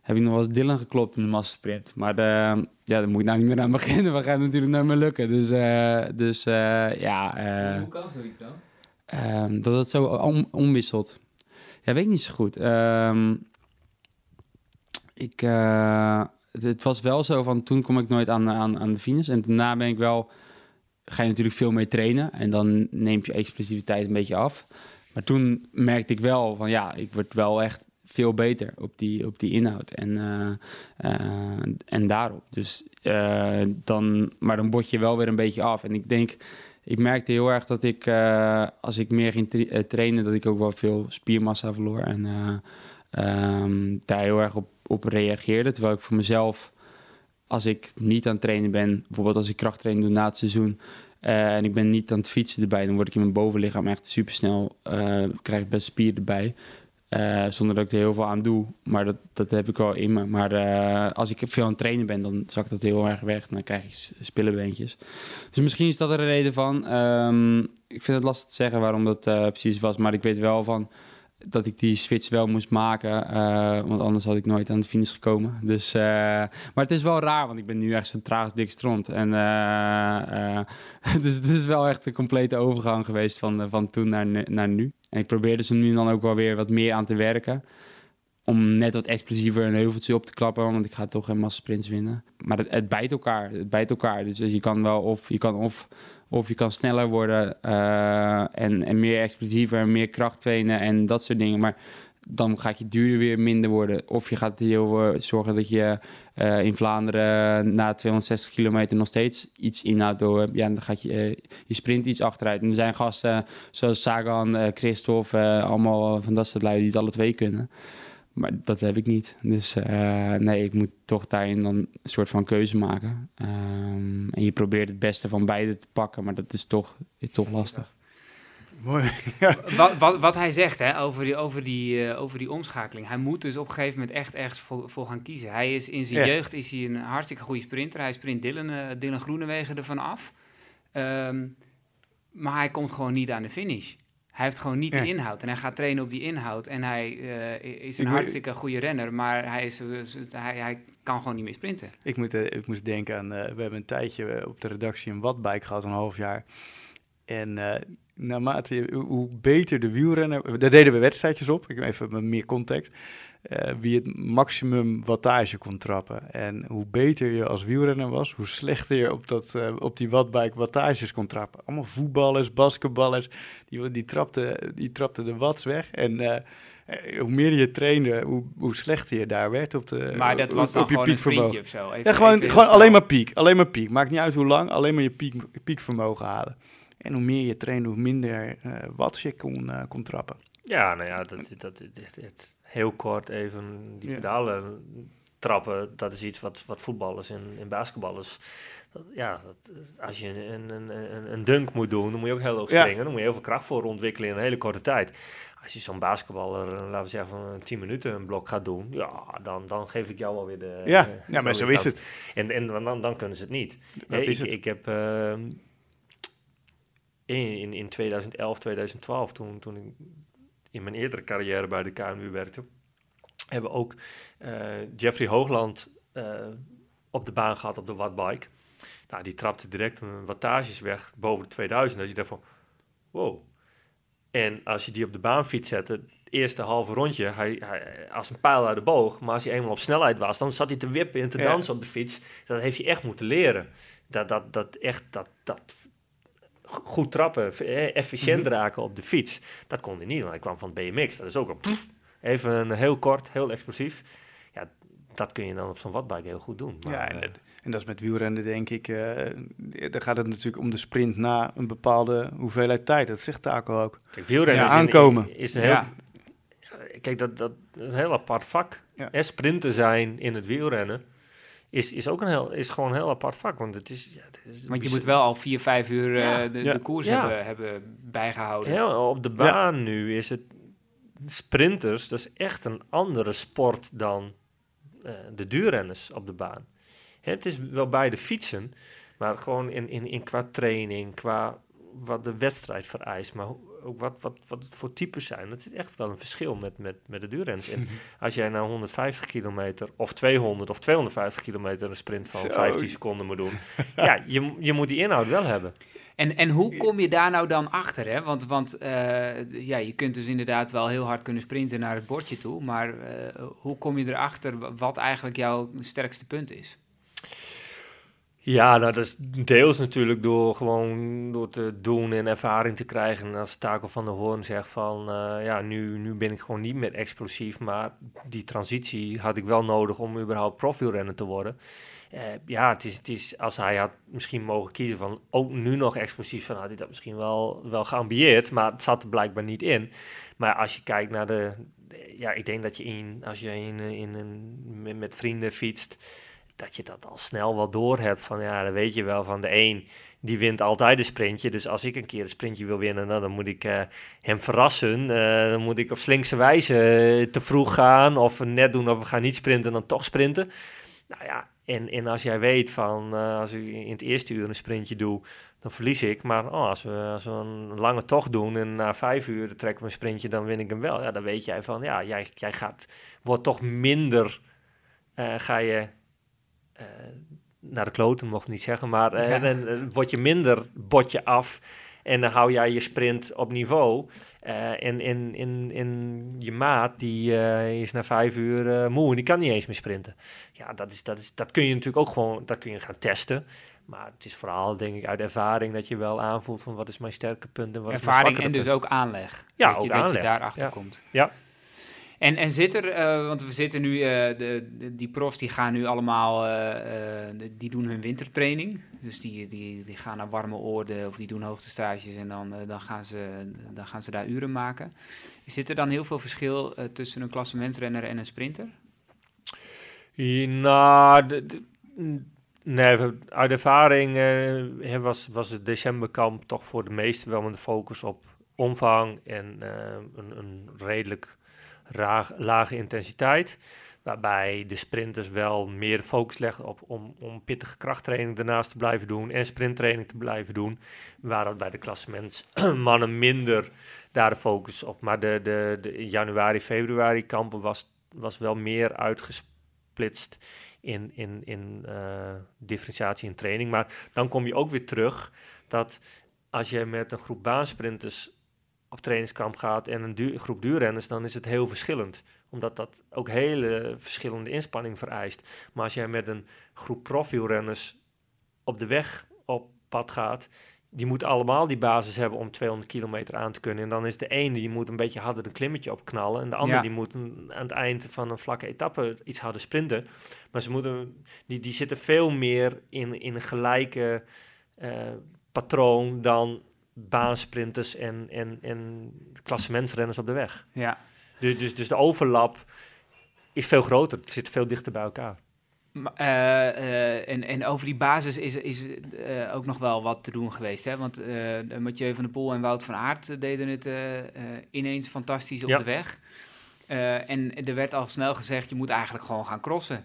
heb ik nog wel eens Dylan geklopt in de massasprint. Maar ja, daar moet ik nou niet meer aan beginnen. We gaan natuurlijk nooit meer lukken. Dus, dus ja... Hoe kan zoiets dan? Ehm, dat het zo om, omwisselt. Ja, weet ik niet zo goed. Um, ik, uh, het, was wel zo van toen kom ik nooit aan, aan, aan de finish. En daarna ben ik wel, ga je natuurlijk veel meer trainen. En dan neemt je explosiviteit een beetje af. Maar toen merkte ik wel van ja, ik word wel echt veel beter op die, op die inhoud en, uh, uh, en daarop. Dus dan, maar dan bot je wel weer een beetje af. En ik denk, ik merkte heel erg dat ik, als ik meer ging tra trainen, dat ik ook wel veel spiermassa verloor. En um, daar heel erg op op reageerde. Terwijl ik voor mezelf, als ik niet aan het trainen ben, bijvoorbeeld als ik krachttraining doe na het seizoen. Uh, en ik ben niet aan het fietsen erbij, dan word ik in mijn bovenlichaam echt supersnel, uh, krijg ik best spier erbij. Uh, zonder dat ik er heel veel aan doe, maar dat, dat heb ik wel in me. Maar als ik veel aan het trainen ben, dan zakt dat heel erg weg. Dan krijg ik spillebeentjes. Dus misschien is dat er een reden van. Um, ik vind het lastig te zeggen waarom dat precies was. Maar ik weet wel van dat ik die switch wel moest maken. Uh, want anders had ik nooit aan de finish gekomen. Dus, uh, maar het is wel raar, want ik ben nu echt zo'n traag dik stront. En, uh, dus het is wel echt een complete overgang geweest van, van toen naar, naar nu. En ik probeerde ze nu dan ook wel weer wat meer aan te werken. Om net wat explosiever een heuveltje op te klappen, want ik ga toch geen massa sprints winnen. Maar het bijt elkaar, het bijt elkaar. Dus je kan wel of, je kan of of je kan sneller worden uh, en, en meer explosiever en meer kracht trainen en dat soort dingen. Maar dan gaat je duur weer minder worden. Of je gaat heel zorgen dat je uh, in Vlaanderen na 260 kilometer nog steeds iets inhoudt door. Ja, dan gaat je, je sprint iets achteruit. En er zijn gasten zoals Sagan, uh, Christophe, allemaal van dat soort lui die het alle twee kunnen. Maar dat heb ik niet. Dus uh, nee, ik moet toch daarin dan een soort van keuze maken. Um, en je probeert het beste van beide te pakken, maar dat is toch, is toch lastig. Mooi. wat, wat, wat, hij zegt hè, over, die, over, die, uh, over die omschakeling. Hij moet dus op een gegeven moment echt ergens voor, voor gaan kiezen. Hij is in zijn ja. jeugd is hij een hartstikke goede sprinter. Hij sprint Dylan, uh, Dylan Groenewegen ervan af. Um, maar hij komt gewoon niet aan de finish. Hij heeft gewoon niet de inhoud. En hij gaat trainen op die inhoud. En hij uh, is een ik hartstikke moet, goede renner. Maar hij, is, hij, hij kan gewoon niet meer sprinten. Ik, moet, uh, ik moest denken aan... We hebben een tijdje op de redactie een wattbike gehad, een half jaar. En naarmate je, hoe beter de wielrenner... Daar deden we wedstrijdjes op. Ik even met meer context. Uh, wie het maximum wattage kon trappen. En hoe beter je als wielrenner was, hoe slechter je op, dat, uh, op die wattbike wattages kon trappen. Allemaal voetballers, basketballers, die, die, trapten, die trapten de watts weg. En uh, hoe meer je trainde, hoe, hoe slechter je daar werd op de Maar dat was op, dan op je gewoon of zo? Even, ja, gewoon, gewoon alleen maar piek. Alleen maar piek. Maakt niet uit hoe lang, alleen maar je piek, piekvermogen halen. En hoe meer je trainde, hoe minder watts je kon, kon trappen. Ja, nou ja, dat, dat, dat, het, heel kort even die pedalen trappen, dat is iets wat, wat voetballers en, en basketballers... Dat, ja, dat, als je een, een, een, een dunk moet doen, dan moet je ook heel hoog springen. Ja. Dan moet je heel veel kracht voor ontwikkelen in een hele korte tijd. Als je zo'n basketballer, laten we zeggen, van 10 minuten een blok gaat doen, ja, dan, dan geef ik jou wel weer de. Ja, ja maar zo is het. En, en dan, dan kunnen ze het niet. Dat nee, is ik, het. ik heb uh, in, in 2011, 2012, toen, toen ik in mijn eerdere carrière bij de KMU werkte, hebben we ook uh, Jeffrey Hoogland uh, op de baan gehad op de wattbike. Nou, die trapte direct een wattages weg boven de 2000. Dat je dacht van, wow. En als je die op de baanfiets zette, het eerste halve rondje, hij, hij, als een pijl uit de boog. Maar als hij eenmaal op snelheid was, dan zat hij te wippen en te Ja. dansen op de fiets. Dat heeft hij echt moeten leren. Dat, dat, dat echt, dat, dat goed trappen, eh, efficiënt Mhm. raken op de fiets. Dat kon hij niet, want hij kwam van het BMX. Dat is ook een even heel kort, heel explosief. Ja, dat kun je dan op zo'n wattbike heel goed doen. Maar, ja, en, eh, dat- en dat is met wielrennen denk ik, eh dan gaat het natuurlijk om de sprint na een bepaalde hoeveelheid tijd. Dat zegt Taco ook. Kijk, wielrennen Ja, is een- aankomen. Is een heel, Ja. Kijk, dat, dat, is een heel apart vak. Ja. Sprinten zijn in het wielrennen is, is ook een heel, is gewoon een heel apart vak. Want het is... Ja, het is Want je moet wel al vier, vijf uur eh, de, Ja. de koers Ja. hebben, hebben bijgehouden. Heel, op de baan nu is het sprinters, dat is echt een andere sport dan eh, de duurrenners op de baan. Hè, het is wel beide fietsen, maar gewoon in, in, in qua training, qua wat de wedstrijd vereist, maar ook wat, wat, wat het voor types zijn. Dat is echt wel een verschil met, met, met de duurrenners. En als jij nou 150 kilometer of 200 of 250 kilometer een sprint van Zo. 15 seconden moet doen, ja, je, je moet die inhoud wel hebben. En, en hoe kom je daar nou dan achter? Hè? Want, want eh, ja, je kunt dus inderdaad wel heel hard kunnen sprinten naar het bordje toe. Maar eh, hoe kom je erachter wa- wat eigenlijk jouw sterkste punt is? Ja, nou, dat is deels natuurlijk door gewoon door te doen en ervaring te krijgen. En als Taco van der Hoorn zegt van, eh, ja, nu, nu ben ik gewoon niet meer explosief, maar die transitie had ik wel nodig om überhaupt profielrenner te worden. Eh, ja, het is, het is, als hij had misschien mogen kiezen van ook nu nog explosief, dan had hij dat misschien wel, wel geambieerd, maar het zat er blijkbaar niet in. Maar als je kijkt naar de, ja, ik denk dat je in, als je in, in, met, met vrienden fietst, dat je dat al snel wel door hebt. Van ja, dan weet je wel van de een die wint altijd een sprintje. Dus als ik een keer een sprintje wil winnen, nou, dan moet ik eh, hem verrassen. Eh, dan moet ik op slinkse wijze eh, te vroeg gaan of net doen of we gaan niet sprinten dan toch sprinten. Nou ja, en, en als jij weet van als ik in het eerste uur een sprintje doe, dan verlies ik. Maar oh, als, we, als we een lange tocht doen en na vijf uur trekken we een sprintje, dan win ik hem wel. Ja, dan weet jij van ja, jij, jij gaat, wordt toch minder, ga je naar de kloten, mocht ik niet zeggen, maar eh, Ja. dan eh, word je minder botje af en dan hou jij je sprint op niveau. Eh, en, en, en, en je maat die eh, is na vijf uur eh, moe en die kan niet eens meer sprinten. Ja, dat, is, dat, is, dat kun je natuurlijk ook gewoon dat kun je gaan testen. Maar het is vooral, denk ik, uit ervaring dat je wel aanvoelt van wat is mijn sterke punt en wat is Ervaring mijn en zwakke dus punt. ook aanleg. Ja, dat je, ook dat je aanleg. daarachter Ja. komt. Ja. En, en zit er, eh, want we zitten nu, eh, de, die profs die gaan nu allemaal, eh, die doen hun wintertraining. Dus die, die, die gaan naar warme oorden of die doen hoogtestages en dan, dan, gaan ze, dan gaan ze daar uren maken. Zit er dan heel veel verschil tussen een klassementsrenner en een sprinter? Nou, nee, uit ervaring was, was het decemberkamp toch voor de meesten wel met de focus op omvang en een, een redelijk lage intensiteit. Waarbij de sprinters wel meer focus leggen op om, om pittige krachttraining daarnaast te blijven doen en sprinttraining te blijven doen. Waar dat bij de klassementsmannen minder daar de focus op. Maar de, de, de januari, februari kampen was, was wel meer uitgesplitst in, in, in eh, differentiatie in training. Maar dan kom je ook weer terug dat als je met een groep baansprinters op trainingskamp gaat en een du- groep duurrenners, dan is het heel verschillend. Omdat dat ook hele verschillende inspanning vereist. Maar als jij met een groep profielrenners op de weg op pad gaat, die moeten allemaal die basis hebben om 200 kilometer aan te kunnen. En dan is de ene die moet een beetje harder een klimmetje opknallen. En de andere Ja. die moet een- aan het eind van een vlakke etappe iets harder sprinten. Maar ze moeten, die, die zitten veel meer in, in een gelijke eh, patroon dan baansprinters en, en, en klassementsrenners op de weg. Ja. Dus, dus, dus de overlap is veel groter. Het zit veel dichter bij elkaar. Maar, eh, eh, en, en over die basis is, is eh, ook nog wel wat te doen geweest. Hè? Want Mathieu van der Poel en Wout van Aert deden het ineens fantastisch op Ja. de weg. En er werd al snel gezegd, je moet eigenlijk gewoon gaan crossen.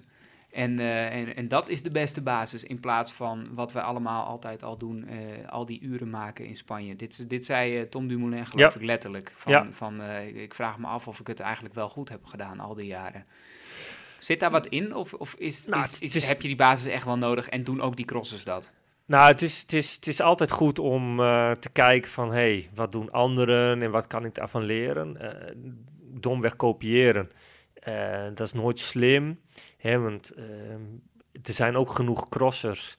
En, eh, en, en dat is de beste basis in plaats van wat we allemaal altijd al doen, eh, al die uren maken in Spanje. Dit, dit zei eh, Tom Dumoulin geloof Ja. ik letterlijk. Van, Ja. van, ik- vraag me af of ik het eigenlijk wel goed heb gedaan al die jaren. Zit daar wat in? Of, of is, Nou, is, het is- is- heb je die basis echt wel nodig en doen ook die crossers dat? Nou, het is, het is, het is altijd goed om te kijken van... hé, hey, wat doen anderen en wat kan ik daarvan leren? Domweg kopiëren, dat is nooit slim. Hè, want ehm, er zijn ook genoeg crossers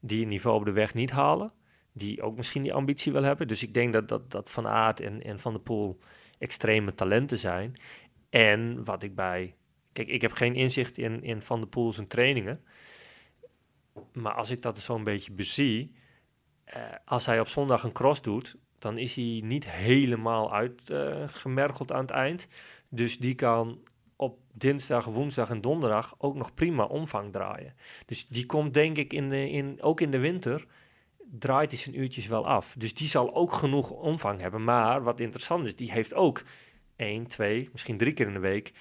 die het niveau op de weg niet halen. Die ook misschien die ambitie wel hebben. Dus ik denk dat, dat, dat Van Aert en, en Van der Poel extreme talenten zijn. En wat ik bij... Kijk, ik heb geen inzicht in, in Van der Poel zijn trainingen. Maar als ik dat zo'n beetje bezie, eh, als hij op zondag een cross doet, dan is hij niet helemaal uitgemergeld aan het eind. Dus die kan op dinsdag, woensdag en donderdag ook nog prima omvang draaien. Dus die komt denk ik in de, in, ook in de winter, draait hij zijn uurtjes wel af. Dus die zal ook genoeg omvang hebben. Maar wat interessant is, die heeft ook één, twee, misschien drie keer in de week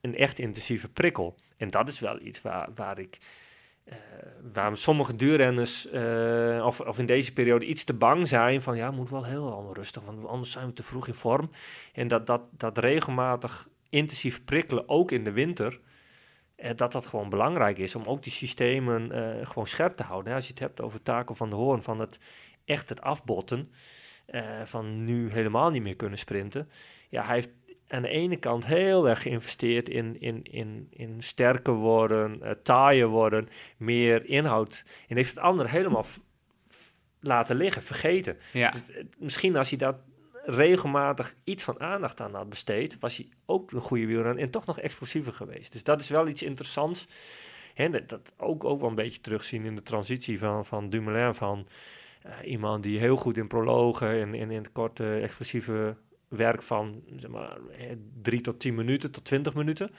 een echt intensieve prikkel. En dat is wel iets waar, waar ik eh, waar sommige duurrenners, eh, of, of in deze periode, iets te bang zijn van ja, moet wel heel rustig, want anders zijn we te vroeg in vorm. En dat, dat, dat regelmatig intensief prikkelen, ook in de winter, eh, dat dat gewoon belangrijk is om ook die systemen eh, gewoon scherp te houden. Als je het hebt over taken van de hoorn, van het echt het afbotten, eh, van nu helemaal niet meer kunnen sprinten. Ja, hij heeft aan de ene kant heel erg geïnvesteerd in, in, in, in sterker worden, eh, taaier worden, meer inhoud. En heeft het andere helemaal laten liggen, vergeten. Ja, Dus, misschien als hij dat regelmatig iets van aandacht aan had besteed, was hij ook een goede wielrenner en toch nog explosiever geweest. Dus dat is wel iets interessants. En dat, ook, ook wel een beetje terugzien in de transitie van, van Dumoulin van eh, iemand die heel goed in prologen en, en in het korte explosieve werk van zeg maar, eh, drie tot tien minuten tot twintig minuten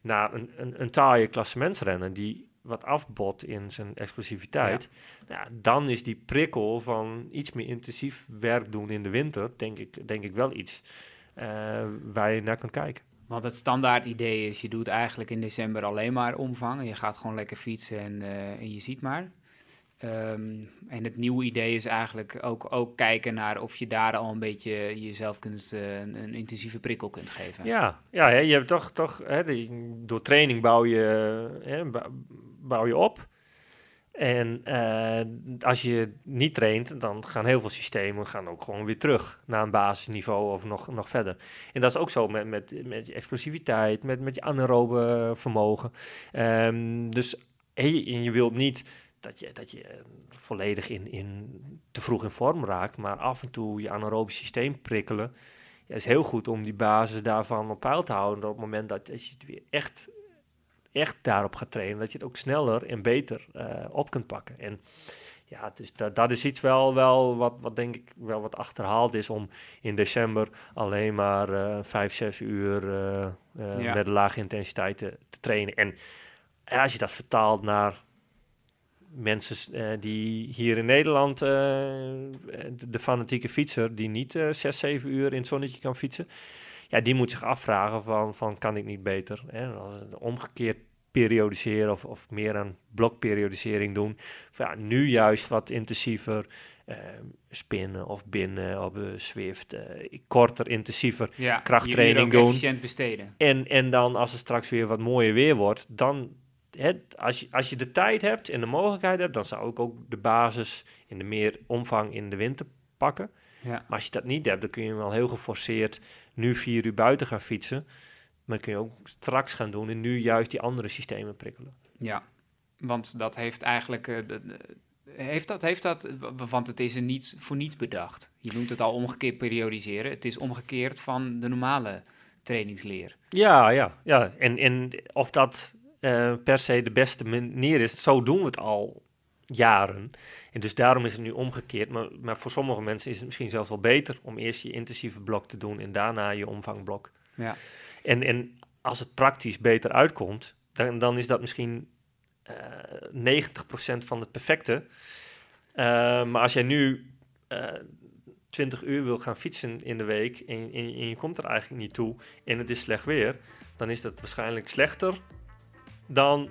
naar een, een, een taaie klassementsrenner die wat afbot in zijn explosiviteit. Ja. dan is die prikkel van iets meer intensief werk doen in de winter, denk ik, denk ik wel iets eh, waar je naar kan kijken. want het standaard idee is, je doet eigenlijk in december alleen maar omvang. En je gaat gewoon lekker fietsen en, eh, en je ziet maar. Ehm, en het nieuwe idee is eigenlijk ook, ook kijken naar of je daar al een beetje jezelf kunt, eh, een, een intensieve prikkel kunt geven. Ja, ja hè, je hebt toch, toch hè, die- door training bouw je, hè, bouw je op. En eh, als je niet traint, dan gaan heel veel systemen gaan ook gewoon weer terug naar een basisniveau of nog, nog verder. En dat is ook zo met, met, met je explosiviteit, met, met je anaerobe vermogen. Ehm, dus hey, en je wilt niet dat je, dat je volledig in, in te vroeg in vorm raakt, maar af en toe je anaerobisch systeem prikkelen. Is heel goed om die basis daarvan op peil te houden. Op het moment dat je het weer echt, echt daarop gaat trainen, dat je het ook sneller en beter eh, op kunt pakken. En ja, dus dat, dat is iets wel, wel wat, wat denk ik wel wat achterhaald is om in december alleen maar eh vijf, zes uur eh, eh, Ja. met lage intensiteit te, te trainen. En ja, als je dat vertaalt naar mensen die hier in Nederland, de, fanatieke fietser, die niet eh, zes, zeven uur in het zonnetje kan fietsen, ja, die moet zich afvragen van, van kan ik niet beter? Hè? Omgekeerd periodiseren of, of meer aan blokperiodisering doen. Ja, nu juist wat intensiever eh, spinnen of binnen op de Swift, eh, korter, intensiever. Ja, krachttraining doen. efficiënt besteden. En, en dan als het straks weer wat mooier weer wordt, dan hè, als, je, als je de tijd hebt en de mogelijkheid hebt, dan zou ik ook de basis in de meer omvang in de winter pakken. Ja. Maar als je dat niet hebt, dan kun je wel heel geforceerd nu vier uur buiten gaan fietsen. Maar kun je ook straks gaan doen en nu juist die andere systemen prikkelen. Ja, want dat heeft eigenlijk. eh, de- de- heeft dat, heeft dat, want het is er niet voor niets bedacht. Je noemt het al omgekeerd periodiseren. Het is omgekeerd van de normale trainingsleer. Ja, ja, ja. En, en of dat eh, per se de beste manier is, zo doen we het al jaren. En dus daarom is het nu omgekeerd. Maar, maar voor sommige mensen is het misschien zelfs wel beter om eerst je intensieve blok te doen en daarna je omvangblok. Ja. En, en als het praktisch beter uitkomt, dan, dan is dat misschien eh 90% van het perfecte. Eh, maar als jij nu eh 20 uur wil gaan fietsen in de week en, en, je komt er eigenlijk niet toe en het is slecht weer, dan is dat waarschijnlijk slechter dan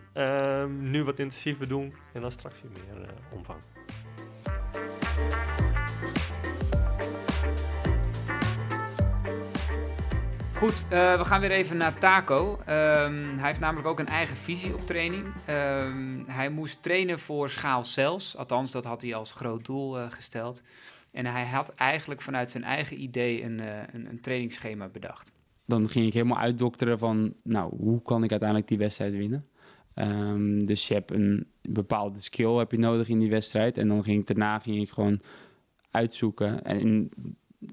nu wat intensiever doen en dan straks weer meer eh, omvang. Goed, uh, we gaan weer even naar Taco. Um, hij heeft namelijk ook een eigen visie op training. Um, hij moest trainen voor schaal cells. Althans, dat had hij als groot doel uh, gesteld. En hij had eigenlijk vanuit zijn eigen idee een, uh, een, een trainingsschema bedacht. Dan ging ik helemaal uitdokteren van, nou, hoe kan ik uiteindelijk die wedstrijd winnen? Um, dus je hebt een bepaalde skill heb je nodig in die wedstrijd. En dan ging ik daarna ging ik gewoon uitzoeken. En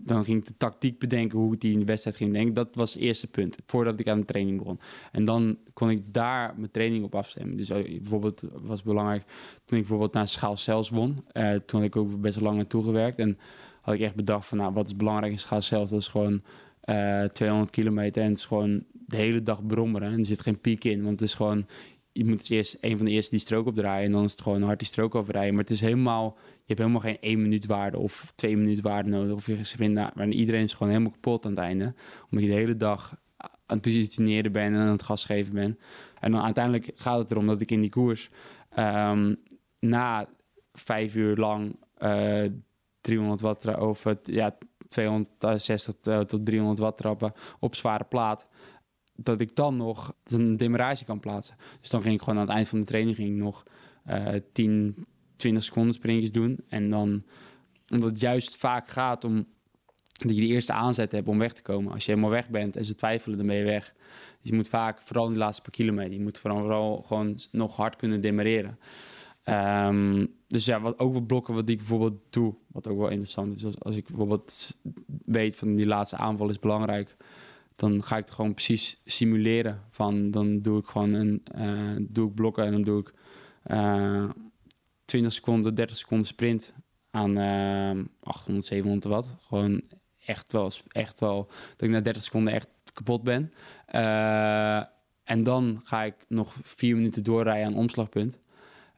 dan ging ik de tactiek bedenken hoe ik die in de wedstrijd ging denken. Dat was het eerste punt, voordat ik aan de training begon. En dan kon ik daar mijn training op afstemmen. Dus eh, bijvoorbeeld was belangrijk toen ik bijvoorbeeld naar Schaal Zelfs won. Uh, toen had ik ook best lang naartoe gewerkt. En had ik echt bedacht van, nou, wat is belangrijk in Schaal Zelfs? Dat is gewoon uh, 200 kilometer en het is gewoon de hele dag brommeren. En er zit geen piek in, want het is gewoon... Je moet eerst een van de eerste die strook opdraaien en dan is het gewoon hard die strook overrijden. Maar het is helemaal je hebt helemaal geen één minuut waarde of twee minuut waarde nodig. Of je sprint naar, maar iedereen is gewoon helemaal kapot aan het einde. Omdat je de hele dag aan het positioneren bent en aan het gas geven bent. En dan uiteindelijk gaat het erom dat ik in die koers um, na vijf uur lang uh, 300 watt of ja, 260 tot 300 watt trappen op zware plaat dat ik dan nog een demarage kan plaatsen. Dus dan ging ik gewoon aan het eind van de training nog uh, 10, 20 seconden sprintjes doen. En dan, omdat het juist vaak gaat om dat je de eerste aanzet hebt om weg te komen. Als je helemaal weg bent en ze twijfelen, dan ben je weg. Dus je moet vaak, vooral in de laatste paar kilometer, je moet vooral, gewoon nog hard kunnen demareren. Um, dus ja, wat, ook wat blokken wat ik bijvoorbeeld doe, wat ook wel interessant is. Als, ik bijvoorbeeld weet van die laatste aanval is belangrijk, dan ga ik het gewoon precies simuleren. Van, dan doe ik gewoon een, uh, doe ik blokken en dan doe ik uh, 20 seconden, 30 seconden sprint aan uh, 800, 700 watt. Gewoon echt wel, echt wel dat ik na 30 seconden echt kapot ben. Uh, en dan ga ik nog vier minuten doorrijden aan omslagpunt.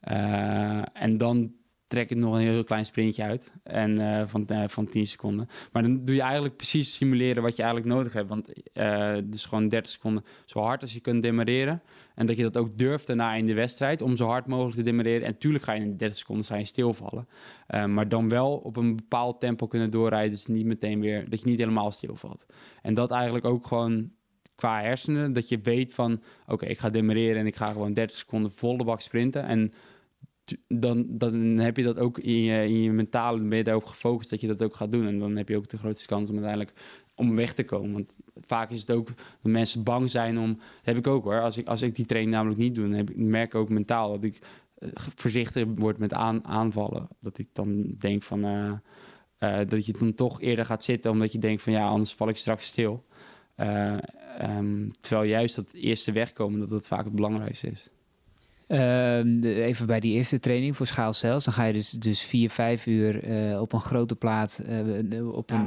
Uh, en dan trek ik nog een heel klein sprintje uit en, uh, van, van 10 seconden. Maar dan doe je eigenlijk precies simuleren wat je eigenlijk nodig hebt. Want uh, dus gewoon 30 seconden zo hard als je kunt demareren. En dat je dat ook durft daarna in de wedstrijd om zo hard mogelijk te demareren. En natuurlijk ga je in 30 seconden zijn stilvallen. maar dan wel op een bepaald tempo kunnen doorrijden. Dus niet meteen weer, dat je niet helemaal stilvalt. En dat eigenlijk ook gewoon qua hersenen. Dat je weet van, oké, ik ga demareren en ik ga gewoon 30 seconden volle bak sprinten. En dan, dan heb je dat ook in je, in je mentale, ben je daarop gefocust dat je dat ook gaat doen. En dan heb je ook de grootste kans om uiteindelijk om weg te komen. Want vaak is het ook dat mensen bang zijn om, dat heb ik ook hoor, als ik, als ik die training namelijk niet doe, dan merk ik ook mentaal dat ik uh, voorzichtig word met aan, aanvallen. Dat ik dan denk van, uh, uh, dat je dan toch eerder gaat zitten, omdat je denkt van ja, anders val ik straks stil. Um, terwijl juist dat eerste wegkomen, dat dat vaak het belangrijkste is. Uh, even bij die eerste training voor schaal zelfs. Dan ga je dus, dus vier, vijf uur uh, op een grote plaat. Op, een.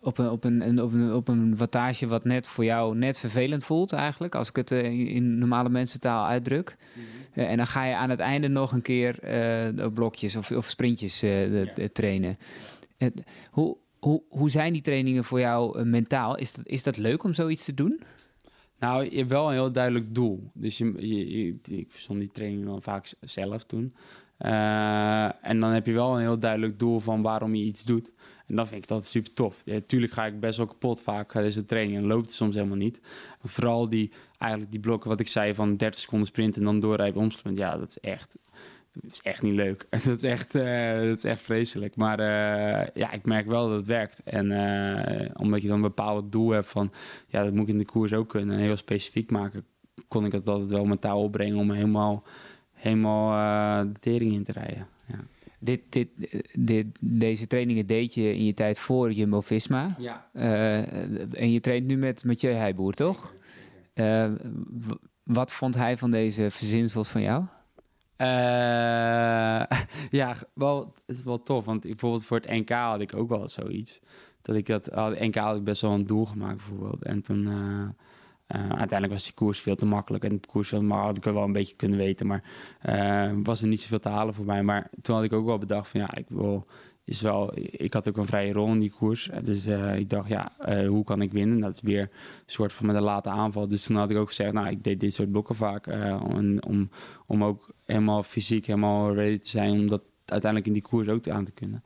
Op, een, op, een, een, op, een, op een wattage wat net voor jou net vervelend voelt eigenlijk. Als ik het uh, in normale mensentaal uitdruk. Mm -hmm. en dan ga je aan het einde nog een keer blokjes of, of sprintjes ja. trainen. hoe, hoe, hoe zijn die trainingen voor jou mentaal? Is dat, is dat leuk om zoiets te doen? Nou, je hebt wel een heel duidelijk doel. Dus je, je, ik verzon die training dan vaak zelf toen. Uh, en dan heb je wel een heel duidelijk doel van waarom je iets doet. En dan vind ik dat super tof. Ja, tuurlijk ga ik best wel kapot vaak tijdens de training en loopt het soms helemaal niet. Vooral die, eigenlijk die blokken wat ik zei van 30 seconden sprint en dan doorrijden omspringen. Ja, dat is echt dat is echt niet leuk. dat, is echt, uh, dat is echt vreselijk. Maar uh, ja, ik merk wel dat het werkt. En uh, omdat je dan een bepaald doel hebt van... ja, dat moet ik in de koers ook kunnen. Heel specifiek maken. Kon ik het altijd wel mentaal opbrengen om helemaal, helemaal de tering in te rijden. Ja. Dit, dit, dit, deze trainingen deed je in je tijd voor Jumbo-Visma. Ja. en je traint nu met Mathieu Heijboer, toch? wat vond hij van deze verzinsels van jou? Uh, ja, wel, het is wel tof. Want bijvoorbeeld voor het NK had ik ook wel zoiets. Dat ik dat, had, NK had ik best wel een doel gemaakt bijvoorbeeld. En toen, uh, uh, uiteindelijk was die koers veel te makkelijk. En de koers maar had ik wel een beetje kunnen weten. Maar was er niet zoveel te halen voor mij. Maar toen had ik ook wel bedacht van ja, ik wil is wel, ik had ook een vrije rol in die koers. Dus ik dacht, ja, hoe kan ik winnen? Dat is weer een soort van met een late aanval. Dus toen had ik ook gezegd, nou, ik deed dit soort blokken vaak. Om, om, om ook helemaal fysiek helemaal ready te zijn. Om dat uiteindelijk in die koers ook aan te kunnen.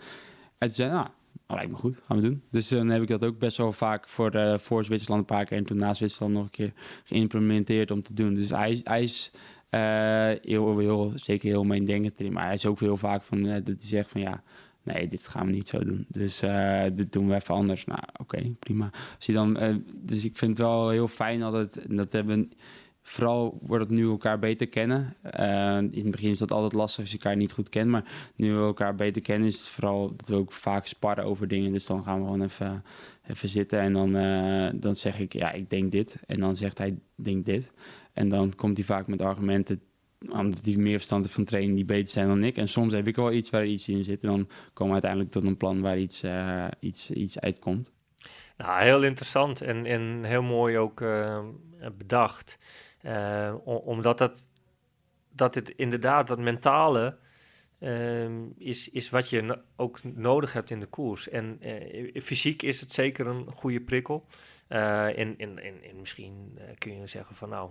En toen zei nou, oh, lijkt me goed, gaan we doen. Dus dan heb ik dat ook best wel vaak voor, eh, voor Zwitserland een paar keer en toen na Zwitserland nog een keer geïmplementeerd om te doen. Dus hij, is- hij is eh, heel, heel, zeker heel meedenkend erin, maar hij is ook heel vaak van, eh, dat hij zegt van ja, nee, dit gaan we niet zo doen. Dus dit doen we even anders. Nou, oké, prima. Als je dan, dus ik vind het wel heel fijn dat het, dat hebben, vooral wordt het nu elkaar beter kennen. Eh, in het begin is dat altijd lastig als je elkaar niet goed kent, maar nu we elkaar beter kennen is het vooral dat we ook vaak sparren over dingen. Dus dan gaan we gewoon even, even zitten en dan, eh, dan zeg ik, ja, ik denk dit. En dan zegt hij, denk dit. En dan komt hij vaak met argumenten omdat hij meer verstand van training die beter zijn dan ik. En soms heb ik wel iets waar iets in zit. En dan komen we uiteindelijk tot een plan waar iets, eh, iets, iets uitkomt. Nou, heel interessant en, en heel mooi ook bedacht. Eh, omdat dat, dat het inderdaad, dat mentale ehm, is, is wat je ook nodig hebt in de koers. En eh, fysiek is het zeker een goede prikkel. Eh, en, en, en, en misschien kun je zeggen van nou,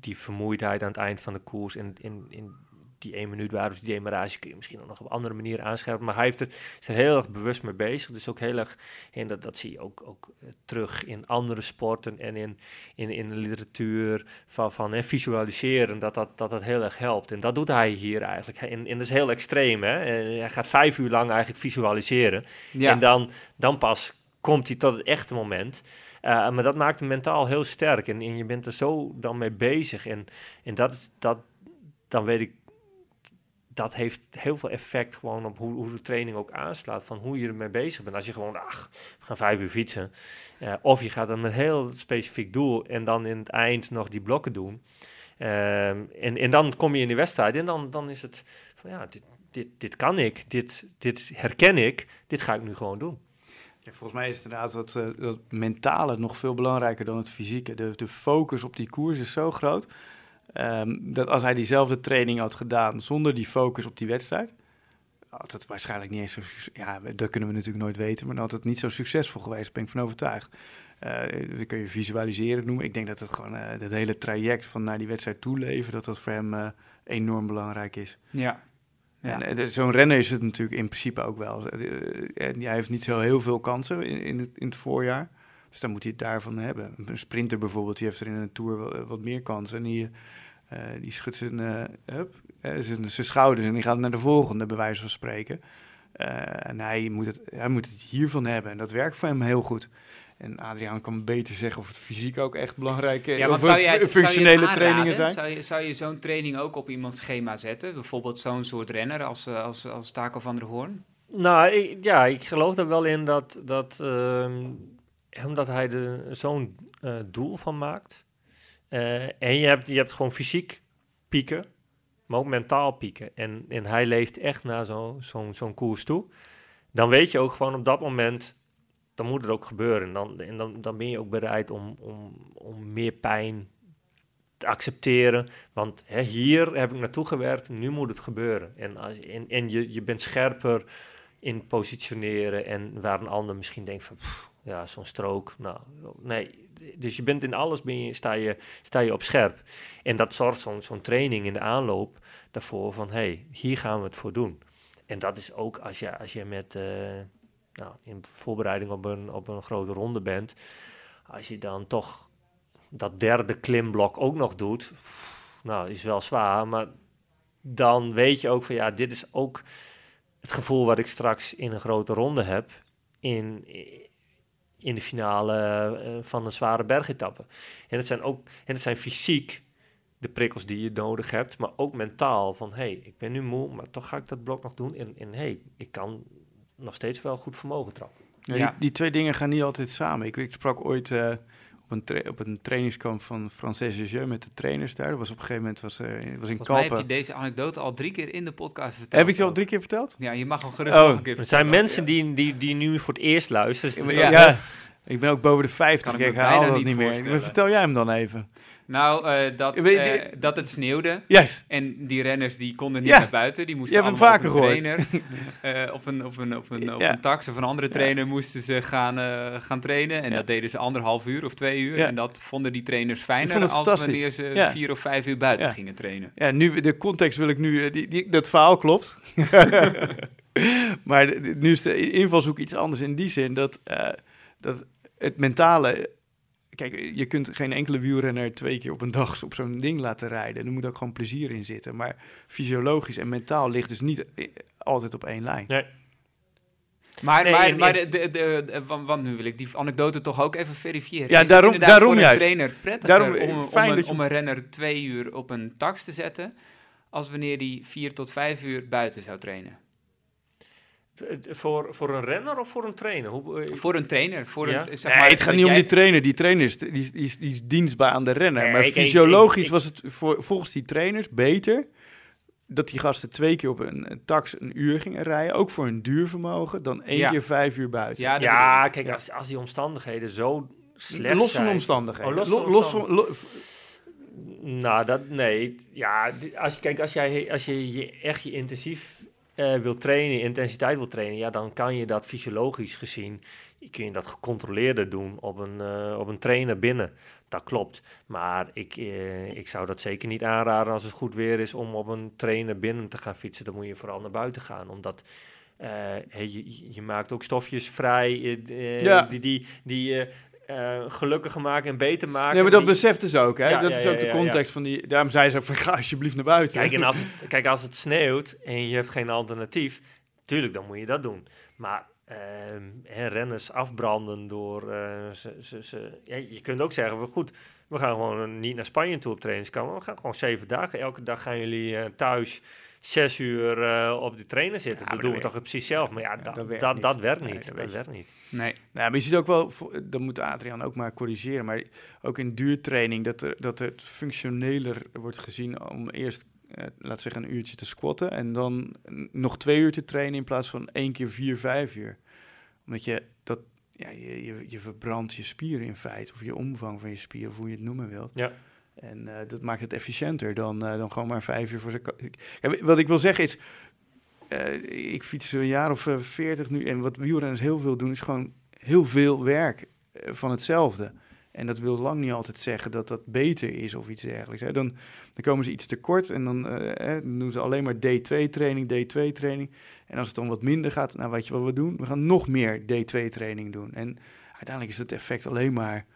die vermoeidheid aan het eind van de koers in, in die één minuut waar of die demarage kun je misschien ook nog op andere manier aanscherpen. Maar hij heeft er, is er heel erg bewust mee bezig. Dus ook heel erg, en dat, dat zie je ook, ook eh, terug in andere sporten en in, in, in de literatuur van, van en visualiseren, dat dat, dat dat heel erg helpt. En dat doet hij hier eigenlijk. En, en dat is heel extreem. Hè? En hij gaat vijf uur lang eigenlijk visualiseren. Ja, En dan, dan pas komt hij tot het echte moment. Uh, maar dat maakt hem mentaal heel sterk. En, en je bent er zo dan mee bezig. En, en dat, dat, dan weet ik, dat heeft heel veel effect gewoon op hoe, hoe de training ook aanslaat. Van hoe je ermee bezig bent. Als je gewoon, ach, we gaan vijf uur fietsen. Uh, of je gaat dan met heel specifiek doel. En dan in het eind nog die blokken doen. Ehm, en, en dan kom je in de wedstrijd. En dan, dan is het van ja, dit, dit, dit kan ik. Dit, dit herken ik. Dit ga ik nu gewoon doen. Ja, volgens mij is het inderdaad dat, eh, dat mentale nog veel belangrijker dan het fysieke. De, de focus op die koers is zo groot. Ehm, dat als hij diezelfde training had gedaan zonder die focus op die wedstrijd, had het waarschijnlijk niet eens zo. Ja, dat kunnen we natuurlijk nooit weten, maar dan had het niet zo succesvol geweest. Daar ben ik van overtuigd. Eh dat kun je visualiseren noemen. Ik denk dat het gewoon eh het hele traject van naar die wedstrijd toe leven, dat dat voor hem eh, enorm belangrijk is. ja. Ja. En zo'n renner is het natuurlijk in principe ook wel. En hij heeft niet zo heel veel kansen in, in, het, in het voorjaar. Dus dan moet hij het daarvan hebben. Een sprinter bijvoorbeeld, die heeft er in een Tour wat meer kansen. En die, die schudt zijn, eh, hup, eh, zijn, zijn schouders en die gaat naar de volgende, bij wijze van spreken. Eh, en hij moet, het, hij moet het hiervan hebben. En dat werkt voor hem heel goed. En Adriaan kan beter zeggen of het fysiek ook echt Ja, want zou je, zou je het functionele trainingen zijn. Zou je, zou je zo'n training ook op iemands schema zetten? Bijvoorbeeld zo'n soort renner als, eh, als, als Taco van der Hoorn? Nou, ik, ja, ik geloof er wel in dat, dat ehm, omdat hij er zo'n eh, doel van maakt. Eh, en je hebt, je hebt gewoon fysiek pieken, maar ook mentaal pieken. En, en hij leeft echt naar zo- zo'n zo'n koers toe. Dan weet je ook gewoon op dat moment, dan moet het ook gebeuren. Dan, en dan, dan ben je ook bereid om, om, om meer pijn te accepteren. Want hè, hier heb ik naartoe gewerkt, nu moet het gebeuren. En, als, en, en je, je bent scherper in positioneren en waar een ander misschien denkt van, ja, zo'n strook, nou, nee. Dus je bent in alles, ben je, sta, je, sta je op scherp. En dat zorgt zo'n training in de aanloop daarvoor van, hé, hey, hier gaan we het voor doen. En dat is ook als je, als je met, eh, nou, in voorbereiding op een, op een grote ronde bent, als je dan toch dat derde klimblok ook nog doet, nou, is wel zwaar, maar dan weet je ook van, ja, dit is ook het gevoel wat ik straks in een grote ronde heb in, in de finale eh, van een zware bergetappe. En het zijn ook en het zijn fysiek de prikkels die je nodig hebt, maar ook mentaal van hé, hey, ik ben nu moe, maar toch ga ik dat blok nog doen en, en hé, hey, ik kan nog steeds wel goed vermogen trappen. Ja, Ja. Die, die twee dingen gaan niet altijd samen. Ik, ik sprak ooit eh, een tra- op een trainingskamp van Frances Jeu met de trainers daar. Dat was op een gegeven moment was, eh, was in Volgens heb je deze anekdote al drie keer in de podcast verteld. Heb ik die al drie keer verteld? Ja, je mag hem gerust Oh. nog een keer Er zijn mensen die, die, die nu voor het eerst luisteren. Ja, dus Ja. ja, ik ben ook boven de 50. Kan ik Ik herhaal bijna dat niet meer. vertel jij hem dan even. Nou, eh, dat, eh, dat het sneeuwde. Juist. En die renners die konden niet Ja. naar buiten. Die moesten allemaal op een trainer, eh, op een, op een, op een, op Ja. een tax of een andere trainer moesten ze gaan, gaan trainen. En dat deden ze anderhalf uur of twee uur. En dat vonden die trainers fijner als wanneer ze vier of vijf uur buiten gingen trainen. Ja, nu, de context wil ik nu... Die, die, dat verhaal klopt. maar nu is de invalshoek iets anders in die zin dat, dat het mentale... Kijk, je kunt geen enkele wielrenner twee keer op een dag op zo'n ding laten rijden. Er moet ook gewoon plezier in zitten. Maar fysiologisch en mentaal ligt dus niet eh, altijd op één lijn. Nee. Maar, Nee, maar, maar de, in- de, de, de- want, want nu wil ik die anekdote toch ook even verifiëren. Ja, Is het daarom- daarom voor juist. een trainer prettiger Daarom, eh, om, om, een, je- om een renner twee uur op een tax te zetten... als wanneer die vier tot vijf uur buiten zou trainen? Voor, voor een renner of voor een trainer? Hoe, eh, Voor een trainer. Voor Ja? een, zeg Nee, maar, het gaat niet om die trainer. Die trainer is, die, is- die, is, die is dienstbaar aan de renner. Nee, maar ik- fysiologisch ik- ik- was het voor, volgens die trainers beter dat die gasten twee keer op een, een tax een uur gingen rijden. Ook voor hun duurvermogen. Dan één Ja. keer vijf uur buiten. Ja, kijk, als, als die omstandigheden zo slecht los zijn... van omstandigheden. Oh, los Lo- van los van, lo- Nou, dat, nee. Ja, als je, kijk, als jij als je, je echt je intensief eh wil trainen, intensiteit wil trainen, ja, dan kan je dat fysiologisch gezien, kun je dat gecontroleerder doen op een, eh, op een trainer binnen. Dat klopt. Maar ik, eh, ik zou dat zeker niet aanraden als het goed weer is om op een trainer binnen te gaan fietsen. Dan moet je vooral naar buiten gaan, omdat... hey, je, je maakt ook stofjes vrij Ja. die, die, die eh, gelukkiger maken en beter maken. Nee, maar dat Die- beseften ze ook. Hè? Ja, dat ja, is ja, ook de context van die... Daarom zei ze van, ga alsjeblieft naar buiten. Kijk, en als het, kijk, als het sneeuwt en je hebt geen alternatief, tuurlijk, dan moet je dat doen. Maar ehm, hè, renners afbranden door... eh, ze, ze, je kunt ook zeggen, we, goed, we gaan gewoon niet naar Spanje toe op trainingskamp. We gaan gewoon zeven dagen. Elke dag gaan jullie eh, thuis zes uur eh, op de trainer zitten. Ja, dat doen we dat toch precies zelf. Maar ja, ja, da- dat dat, werkt dat, niet. werkt Nee, niet. dat dat werkt niet. Nee. Nou, maar je ziet ook wel, voor- dat moet Adriaan ook maar corrigeren, maar ook in duurtraining dat, er, dat het functioneler wordt gezien om eerst, eh, laten we zeggen, een uurtje te squatten en dan nog twee uur te trainen in plaats van één keer vier, vijf uur. Omdat je dat, ja, je, je, je verbrandt je spieren in feite, of je omvang van je spieren, of hoe je het noemen wilt. Ja. En eh, dat maakt het efficiënter dan, eh, dan gewoon maar vijf uur voor Ja, wat ik wil zeggen is, eh, ik fiets een jaar of veertig nu en wat wielrenners heel veel doen is gewoon heel veel werk van hetzelfde. En dat wil lang niet altijd zeggen dat dat beter is of iets dergelijks. Hè. Dan, dan komen ze iets tekort en dan, doen ze alleen maar D2-training, D2-training. En als het dan wat minder gaat, nou weet je wat we doen? We gaan nog meer D2-training doen. En uiteindelijk is het effect alleen maar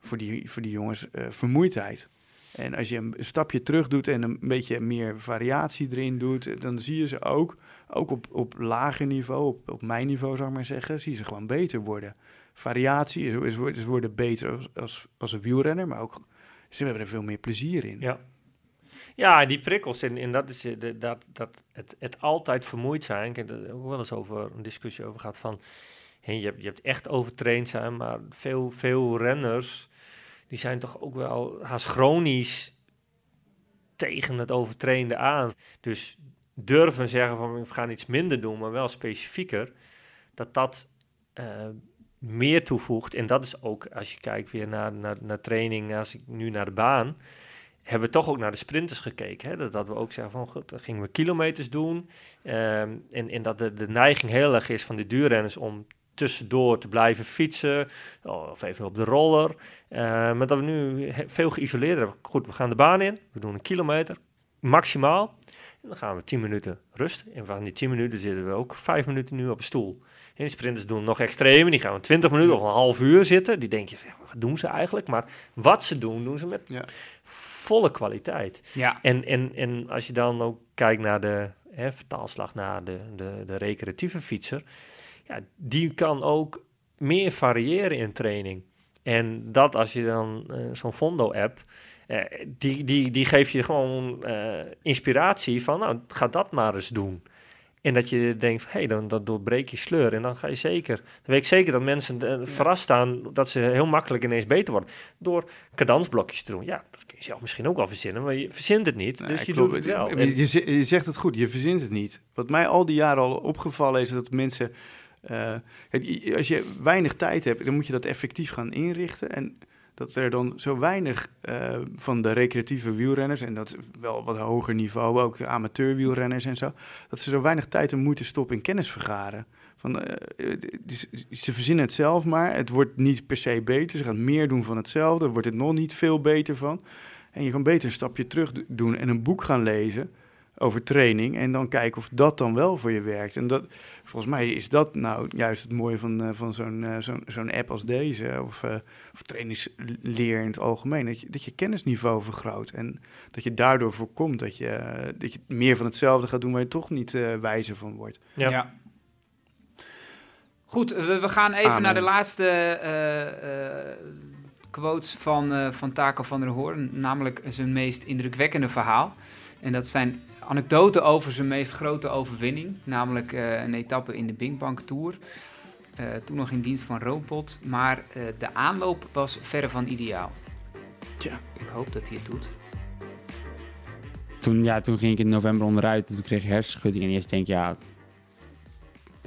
voor die, voor die jongens vermoeidheid. En als je een stapje terug doet en een beetje meer variatie erin doet, dan zie je ze ook, ook op, op lager niveau, op, op mijn niveau zou ik maar zeggen, zie je ze gewoon beter worden. Variatie is, is, is worden beter als, als, een wielrenner, maar ook ze hebben er veel meer plezier in. Ja. Ja, die prikkels, en, en dat is eh, de, dat, dat het, het altijd vermoeid zijn. Ik heb er ook wel eens over een discussie over gehad van, je, hebt, je hebt echt overtraind zijn, maar veel, veel renners, die zijn toch ook wel haast chronisch tegen het overtrainde aan. Dus durven zeggen van, we gaan iets minder doen, maar wel specifieker, dat dat eh, meer toevoegt. En dat is ook, als je kijkt weer naar, naar, training, als ik nu naar de baan, hebben we toch ook naar de sprinters gekeken. Hè? Dat, dat we ook zeggen van, goed, dan gingen we kilometers doen. Ehm, en, en dat de, de neiging heel erg is van de duurrenners om tussendoor te blijven fietsen. Of even op de roller. Eh, maar dat we nu veel geïsoleerd hebben. Goed, we gaan de baan in. We doen een kilometer. Maximaal. En dan gaan we 10 minuten rust. En van die 10 minuten zitten we ook 5 minuten nu op een stoel. En de sprinters doen nog extreem. Die gaan 20 minuten of een half uur zitten. Die denk je, wat doen ze eigenlijk? Maar wat ze doen, doen ze met Ja. volle kwaliteit. Ja, En, en, en als je dan ook kijkt naar de hè, vertaalslag naar de, de, de recreatieve fietser, ja, die kan ook meer variëren in training. En dat als je dan eh, zo'n Fondo-app, eh, die, die, die geeft je gewoon eh, inspiratie van, nou, ga dat maar eens doen. En dat je denkt, hé, hey, dan, dan doorbreek je sleur. En dan ga je zeker, dan weet ik zeker dat mensen verrast staan dat ze heel makkelijk ineens beter worden. Door cadensblokjes te doen. Ja, dat kun je zelf misschien ook wel verzinnen, maar je verzint het niet. Dus je klopt. doet het wel. Je zegt het goed, je verzint het niet. Wat mij al die jaren al opgevallen is dat mensen... eh, als je weinig tijd hebt, dan moet je dat effectief gaan inrichten. En dat er dan zo weinig eh, van de recreatieve wielrenners... en dat wel wat hoger niveau, ook amateurwielrenners en zo... dat ze zo weinig tijd en moeite stoppen in kennis vergaren. Van, eh, ze verzinnen het zelf maar. Het wordt niet per se beter. Ze gaan meer doen van hetzelfde. Wordt het nog niet veel beter van. En je kan beter een stapje terug doen en een boek gaan lezen. Over training. En dan kijken of dat dan wel voor je werkt. En dat, volgens mij is dat nou juist het mooie van, eh, van zo'n eh, zo'n zo'n app als deze. Of, uh, of trainingsleer in het algemeen. Dat je, dat je kennisniveau vergroot. En dat je daardoor voorkomt dat je, dat je meer van hetzelfde gaat doen waar je toch niet wijzer van wordt. ja. ja. Goed, we, we gaan even naar de laatste uh, quotes van, uh, van Taco van der Hoorn. Namelijk zijn meest indrukwekkende verhaal. En dat zijn anekdoten over zijn meest grote overwinning. Namelijk uh, een etappe in de Binkbank Tour. toen nog in dienst van Roompot. Maar de aanloop was verre van ideaal. Tja. Ik hoop dat hij het doet. Toen, ja, toen ging ik in november onderuit. Toen kreeg ik hersenschudding. En eerst denk ik, ja,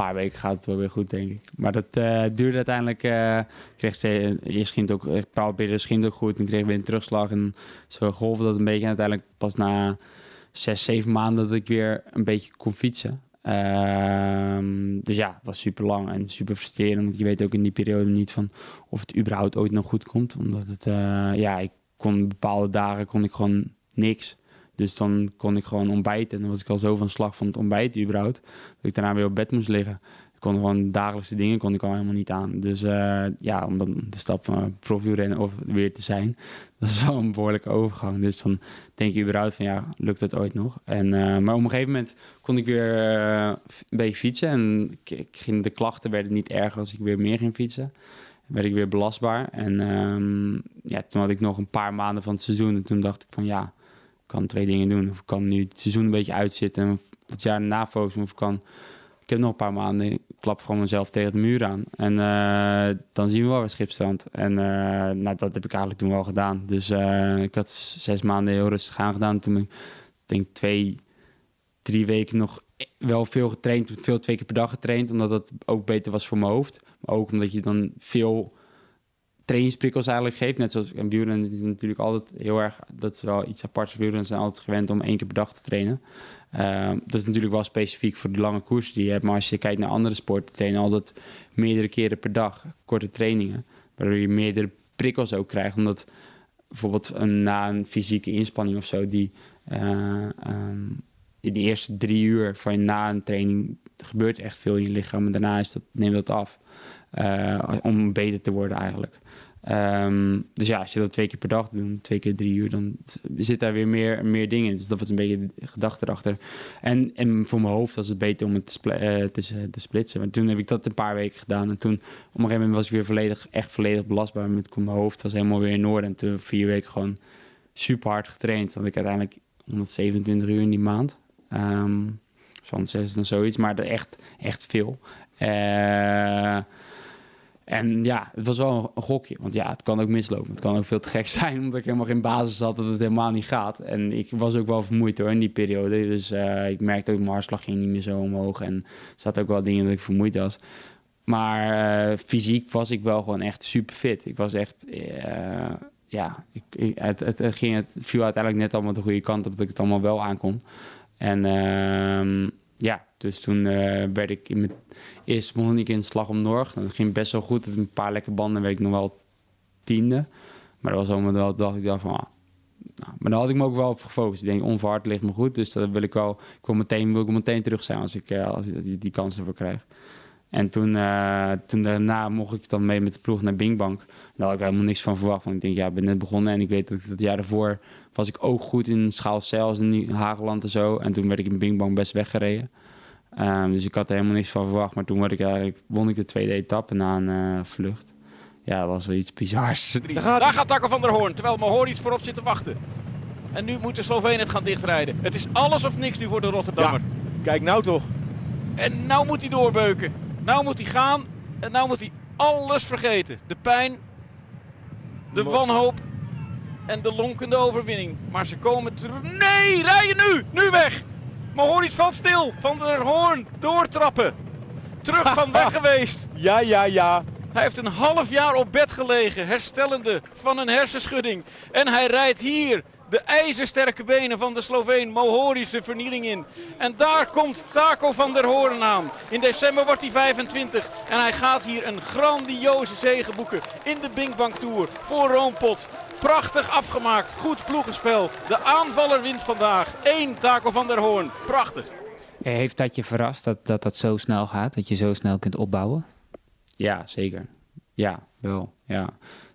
paar weken gaat het wel weer goed, denk ik. Maar dat uh, duurde uiteindelijk. Uh, kreeg ze, eerst ging het ook, een paar ging het ook goed. En kreeg weer een terugslag. En zo golfde dat een beetje. En uiteindelijk pas na zes, zeven maanden dat ik weer een beetje kon fietsen. Ehm, dus ja, het was super lang en super frustrerend. Want je weet ook in die periode niet van of het überhaupt ooit nog goed komt. Omdat het, uh, ja, ik kon bepaalde dagen kon ik gewoon niks. Dus dan kon ik gewoon ontbijten. En dan was ik al zo van slag van het ontbijt überhaupt. Dat ik daarna weer op bed moest liggen. Ik kon gewoon dagelijkse dingen kon ik al helemaal niet aan. Dus uh, ja, om dan de stap van profielrennen of weer te zijn, dat is wel een behoorlijke overgang. Dus dan denk je überhaupt van ja, lukt het ooit nog? En, uh, maar op een gegeven moment kon ik weer uh, een beetje fietsen. En ik, ging, de klachten werden niet erger als ik weer meer ging fietsen. werd ik weer belastbaar. En um, ja, toen had ik nog een paar maanden van het seizoen. En toen dacht ik van ja, kan twee dingen doen. Of ik kan nu het seizoen een beetje uitzitten en het jaar na focussen. Of ik kan, ik heb nog een paar maanden, ik klap gewoon mezelf tegen de muur aan. En uh, dan zien we wel weer schipstrand. En uh, nou, dat heb ik eigenlijk toen wel gedaan. Dus uh, ik had zes maanden heel rustig aan gedaan. Toen ik denk twee, drie weken nog wel veel getraind, veel twee keer per dag getraind, omdat dat ook beter was voor mijn hoofd. Maar ook omdat je dan veel trainingsprikkels eigenlijk geeft. Net zoals en wielrennen is natuurlijk altijd heel erg, dat is wel iets aparts. Wielrennen zijn altijd gewend om één keer per dag te trainen. Uh, dat is natuurlijk wel specifiek voor de lange koers die je hebt. Maar als je kijkt naar andere sporten, trainen altijd meerdere keren per dag, korte trainingen. Waardoor je meerdere prikkels ook krijgt. Omdat bijvoorbeeld een, na een fysieke inspanning of zo, die uh, um, in de eerste drie uur van je na een training gebeurt echt veel in je lichaam. En daarna is dat, neemt dat af. Uh, om beter te worden eigenlijk. Um, dus ja, als je dat twee keer per dag doet, twee keer drie uur, dan zit daar weer meer, meer dingen in. Dus dat was een beetje de gedachte erachter. En, en voor mijn hoofd was het beter om het te, uh, te, te, splitsen. Maar toen heb ik dat een paar weken gedaan. En toen op een gegeven moment was ik weer volledig, echt volledig belastbaar. Met mijn hoofd was helemaal weer in orde. En toen vier weken gewoon super hard getraind. Want ik uiteindelijk 127 uur in die maand. Um, van zes en zoiets, maar echt, echt veel. Uh, en ja, het was wel een gokje. Want ja, het kan ook mislopen. Het kan ook veel te gek zijn, omdat ik helemaal geen basis had dat het helemaal niet gaat. En ik was ook wel vermoeid hoor in die periode. Dus uh, ik merkte ook, mijn hartslag ging niet meer zo omhoog. En er zaten ook wel dingen dat ik vermoeid was. Maar uh, fysiek was ik wel gewoon echt super fit. Ik was echt, uh, ja, ik, het, ging, het viel uiteindelijk net allemaal de goede kant op dat ik het allemaal wel aankon. En ehm, ja, dus toen uh, werd ik in mijn eerst begon ik in slag om Norg. Dat ging best wel goed. Met een paar lekke banden werd ik nog wel tiende. Maar dat was allemaal wel, dacht ik dacht van, ah, nou, maar daar had ik me ook wel op gefocust. Ik denk, onverhard ligt me goed. Dus dat wil ik wel, ik wil meteen, wil ik meteen terug zijn als ik, uh, als ik die, die kans ervoor krijg. En toen, uh, toen daarna mocht ik dan mee met de ploeg naar Bingbank. Daar had ik helemaal niks van verwacht. Want ik denk, ja, ik ben net begonnen en ik weet dat ik het jaar daarvoor was ik ook goed in Schaalcels in Hageland en zo. En toen werd ik in Bingbank best weggereden. Um, dus ik had er helemaal niks van verwacht. Maar toen word ik eigenlijk, won ik de tweede etappe na een uh, vlucht. Ja, dat was wel iets bizars. Daar gaat, Daar gaat Taco van der Hoorn, terwijl Mohoric voorop zit te wachten. En nu moet de Sloveen het gaan dichtrijden. Het is alles of niks nu voor de Rotterdammer. Ja, kijk nou toch. En nou moet hij doorbeuken. Nou moet hij gaan. En nou moet hij alles vergeten. De pijn, de wanhoop en de lonkende overwinning. Maar ze komen terug. Nee, rijden nu! Nu weg! Maar hoor iets van stil. Van der Hoorn doortrappen. Terug van weg geweest. Ja, ja, ja. Hij heeft een half jaar op bed gelegen, herstellende van een hersenschudding. En hij rijdt hier de ijzersterke benen van de Sloveen Mohorische vernieling in. En daar komt Taco van der Hoorn aan. In december wordt hij 25 en hij gaat hier een grandioze zege boeken in de Binkbank Tour voor Roompot. Prachtig afgemaakt. Goed ploegenspel. De aanvaller wint vandaag. 1 Taco van der Hoorn. Prachtig. Eh, Heeft dat je verrast dat, dat dat zo snel gaat? Dat je zo snel kunt opbouwen? Ja, zeker. Ja, wel. Ja.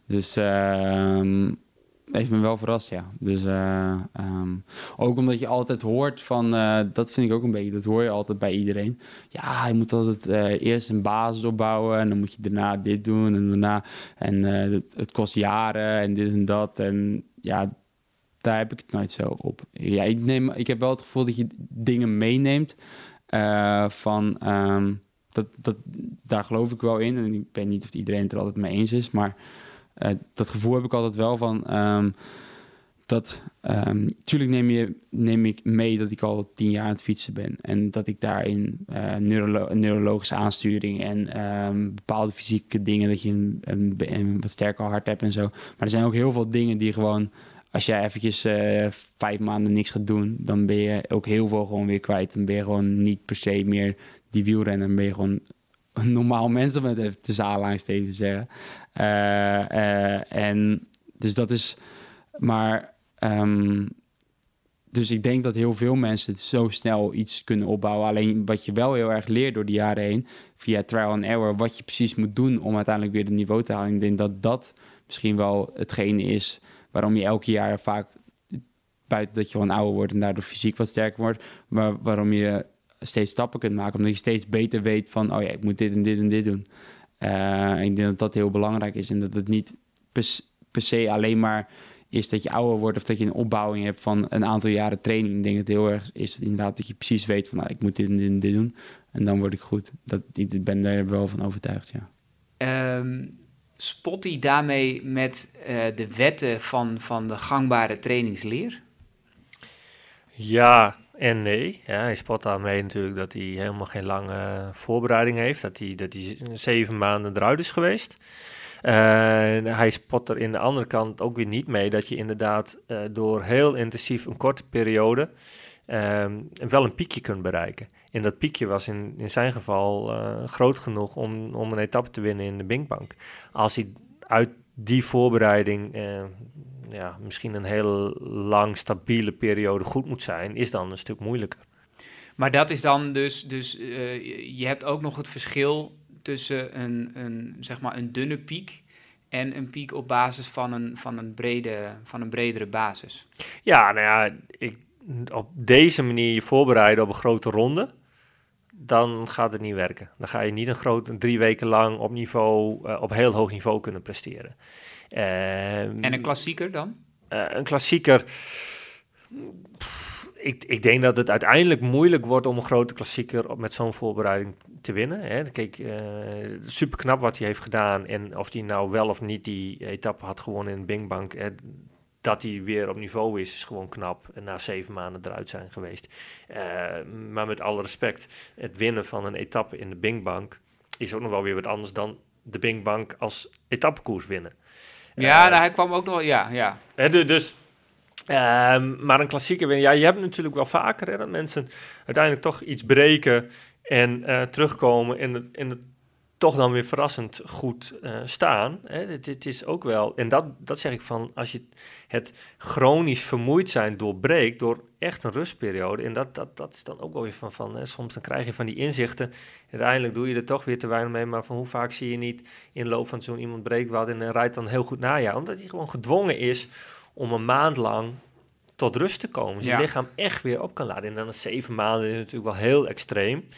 Dus ehm heeft me wel verrast, ja. Dus eh, ehm, ook omdat je altijd hoort van, eh, dat vind ik ook een beetje, dat hoor je altijd bij iedereen. Ja, je moet altijd eh, eerst een basis opbouwen en dan moet je daarna dit doen en daarna en het, het kost jaren en dit en dat en ja, daar heb ik het nooit zo op. Ja, ik neem, ik heb wel het gevoel dat je dingen meeneemt van ehm, dat, dat, daar geloof ik wel in. En ik weet niet of iedereen het er altijd mee eens is. Maar eh, dat gevoel heb ik altijd wel van. ehm, dat. ehm tuurlijk neem, je, neem ik mee dat ik al tien jaar aan het fietsen ben. En dat ik daarin eh, neurolo- neurologische aansturing en ehm, bepaalde fysieke dingen. dat je een, een, een wat sterker hart hebt en zo. Maar er zijn ook heel veel dingen die gewoon. Als jij eventjes eh, vijf maanden niks gaat doen, dan ben je ook heel veel gewoon weer kwijt. Dan ben je gewoon niet per se meer die wielrenner. Dan ben je gewoon een normaal mens, om het even aanhalingstekens te zeggen. Eh, eh, en dus dat is... Maar... ehm, dus ik denk dat heel veel mensen zo snel iets kunnen opbouwen. Alleen wat je wel heel erg leert door de jaren heen, via trial and error, wat je precies moet doen om uiteindelijk weer het niveau te halen. Ik denk dat dat misschien wel hetgene is waarom je elke jaar vaak, buiten dat je gewoon ouder wordt en daardoor fysiek wat sterker wordt, maar waarom je steeds stappen kunt maken. Omdat je steeds beter weet van, oh ja, ik moet dit en dit en dit doen. Eh, ik denk dat dat heel belangrijk is en dat het niet per, se alleen maar is dat je ouder wordt of dat je een opbouwing hebt van een aantal jaren training. Ik denk dat het heel erg is inderdaad dat je precies weet van, nou, ik moet dit en dit en dit doen en dan word ik goed. Dat, ik ben daar wel van overtuigd, ja. Ehm, spot hij daarmee met eh, de wetten van, van de gangbare trainingsleer? Ja en nee. Ja, hij spot daarmee natuurlijk dat hij helemaal geen lange voorbereiding heeft. Dat hij, dat hij zeven maanden eruit is geweest. En hij spot er in de andere kant ook weer niet mee dat je inderdaad eh, door heel intensief een korte periode ehm, wel een piekje kunt bereiken. En dat piekje was in, in zijn geval eh, groot genoeg om, om een etappe te winnen in de Binkbank. Als hij uit die voorbereiding eh, ja, misschien een heel lang stabiele periode goed moet zijn, is dan een stuk moeilijker. Maar dat is dan dus, dus eh, je- hebt ook nog het verschil tussen een, een, zeg maar een dunne piek en een piek op basis van een, van een, brede, van een bredere basis. Ja, nou ja, ik, op deze manier je voorbereiden op een grote ronde, dan gaat het niet werken. Dan ga je niet een grote drie weken lang op niveau, eh, op heel hoog niveau kunnen presteren. Ehm, En een klassieker dan? Eh, een klassieker. pff, Ik, ik denk dat het uiteindelijk moeilijk wordt om een grote klassieker op, met zo'n voorbereiding te winnen. Hè. Kijk, super knap wat hij heeft gedaan. En of hij nou wel of niet die etappe had gewonnen in Bingbank. eh, dat hij weer op niveau is, is gewoon knap. En na zeven maanden eruit zijn geweest. Eh, maar met alle respect, het winnen van een etappe in de Bingbank is ook nog wel weer wat anders dan de Bingbank als etappekoers winnen. Ja, Eh, nou, hij kwam ook nog, ja, ja. Hè, du- dus, ehm, maar een klassieker winnen, ja, je hebt natuurlijk wel vaker hè, dat mensen uiteindelijk toch iets breken en eh, terugkomen en het, en het toch dan weer verrassend goed eh, staan. Hè. Het, het is ook wel, en dat, dat zeg ik van, als je het chronisch vermoeid zijn doorbreekt door echt een rustperiode, en dat, dat, dat is dan ook wel weer van, van hè, soms dan krijg je van die inzichten, uiteindelijk doe je er toch weer te weinig mee, maar van hoe vaak zie je niet in de loop van zo'n iemand breekt wat en eh, rijdt dan heel goed na jou, omdat hij gewoon gedwongen is om een maand lang tot rust te komen. Zijn Ja. lichaam echt weer op kan laden. En dan is zeven maanden is natuurlijk wel heel extreem.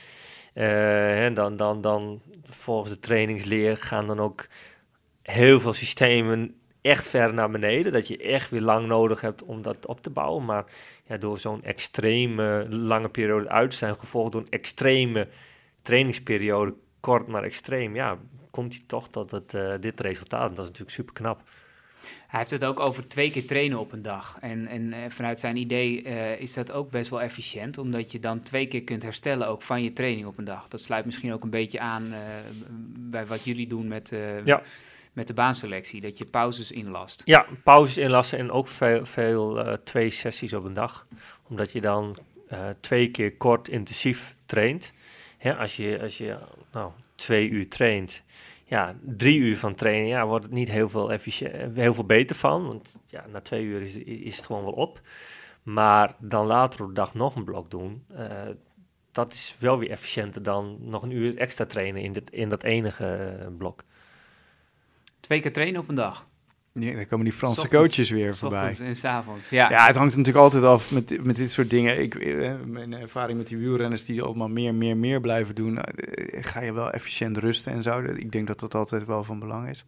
Eh, en dan, dan, dan volgens de trainingsleer gaan dan ook heel veel systemen echt ver naar beneden. Dat je echt weer lang nodig hebt om dat op te bouwen. Maar ja, door zo'n extreme lange periode uit te zijn, gevolgd door een extreme trainingsperiode, kort maar extreem, ja, komt hij toch tot het, eh, dit resultaat. En dat is natuurlijk super knap. Hij heeft het ook over twee keer trainen op een dag. En, en eh, vanuit zijn idee eh, is dat ook best wel efficiënt, omdat je dan twee keer kunt herstellen ook van je training op een dag. Dat sluit misschien ook een beetje aan eh, bij wat jullie doen met, Ja. met de baanselectie, dat je pauzes inlast. Ja, pauzes inlassen en ook veel, veel twee sessies op een dag. Omdat je dan twee keer kort intensief traint. Als je, als je nou, twee uur traint, ja, drie uur van trainen, ja, wordt het niet heel veel, heel veel beter van. Want ja, na twee uur is, is het gewoon wel op. Maar dan later op de dag nog een blok doen, eh, dat is wel weer efficiënter dan nog een uur extra trainen in, dit, in dat enige eh, blok. Twee keer trainen op een dag. Ja, dan komen die Franse Ochtends- coaches weer voorbij. Ochtends en 's avonds. Ja. Ja, het hangt natuurlijk altijd af met, met dit soort dingen. Ik, eh, mijn ervaring met die wielrenners die allemaal meer, meer, meer blijven doen, eh, ga je wel efficiënt rusten en zo. Ik denk dat dat altijd wel van belang is.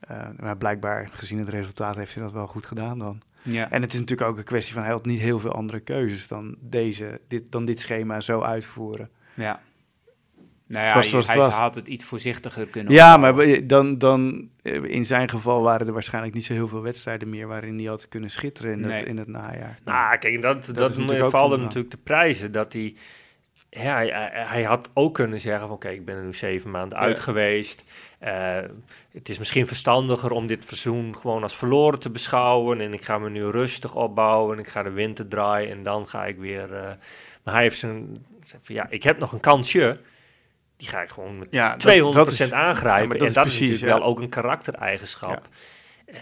Eh, maar blijkbaar, gezien het resultaat, heeft hij dat wel goed gedaan dan. ja. En het is natuurlijk ook een kwestie van hij had niet heel veel andere keuzes dan deze, dit, dan dit schema zo uitvoeren. ja. Nou ja, was hij was. had het iets voorzichtiger kunnen Ja, opbouwen. maar dan, dan eh, in zijn geval waren er waarschijnlijk niet zo heel veel wedstrijden meer waarin hij had kunnen schitteren in, Nee. het, in het najaar. Nou, kijk, dat, dat, dat natuurlijk valt hem natuurlijk te prijzen. Dat hij, ja, hij, had ook kunnen zeggen van, oké, ik ben er nu zeven maanden Ja. uit geweest. Eh, het is misschien verstandiger om dit verzoen gewoon als verloren te beschouwen. En ik ga me nu rustig opbouwen. En ik ga de winter draaien en dan ga ik weer... eh, maar hij heeft zijn, ja, ik heb nog een kansje. Die ga ik gewoon met Ja, dat- 200% dat is- aangrijpen. ja, maar en dat is dat natuurlijk ja. wel ook een karaktereigenschap. eh,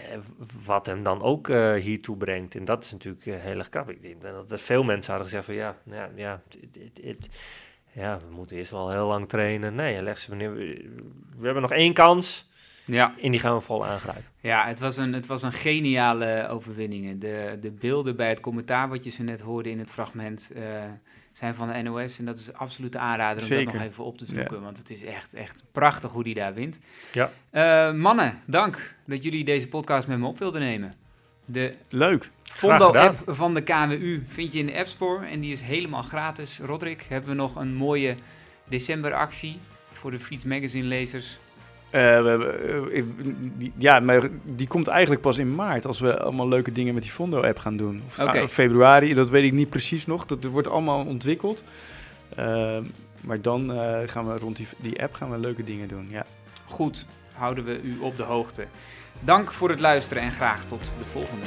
wat hem dan ook eh, hiertoe brengt. En dat is natuurlijk eh, heel erg krap. Ik denk dat er veel mensen hadden gezegd van ja, ja, ja, het- het- het- ja, we moeten eerst wel heel lang trainen. Nee, leg ze meneer, we, we hebben nog één kans ja. en die gaan we vol aangrijpen. Ja, het was een, het was een geniale overwinning. De, de beelden bij het commentaar wat je ze net hoorde in het fragment eh, zijn van de NOS. En dat is absoluut de aanrader om dat nog even op te zoeken. Want het is echt, echt prachtig hoe die daar wint. Ja. Eh, mannen, dank dat jullie deze podcast met me op wilden nemen. De Leuk. Fondo-app van de KWU vind je in de App Store en die is helemaal gratis. Roderick, hebben we nog een mooie decemberactie voor de Fiets Magazine lezers? Eh, eh, ja, maar die komt eigenlijk pas in maart als we allemaal leuke dingen met die Fondo-app gaan doen. Of ah, februari, dat weet ik niet precies nog. Dat wordt allemaal ontwikkeld. Eh, maar dan eh, gaan we rond die, die app gaan we leuke dingen doen. Ja. Goed, houden we u op de hoogte. Dank voor het luisteren en graag tot de volgende.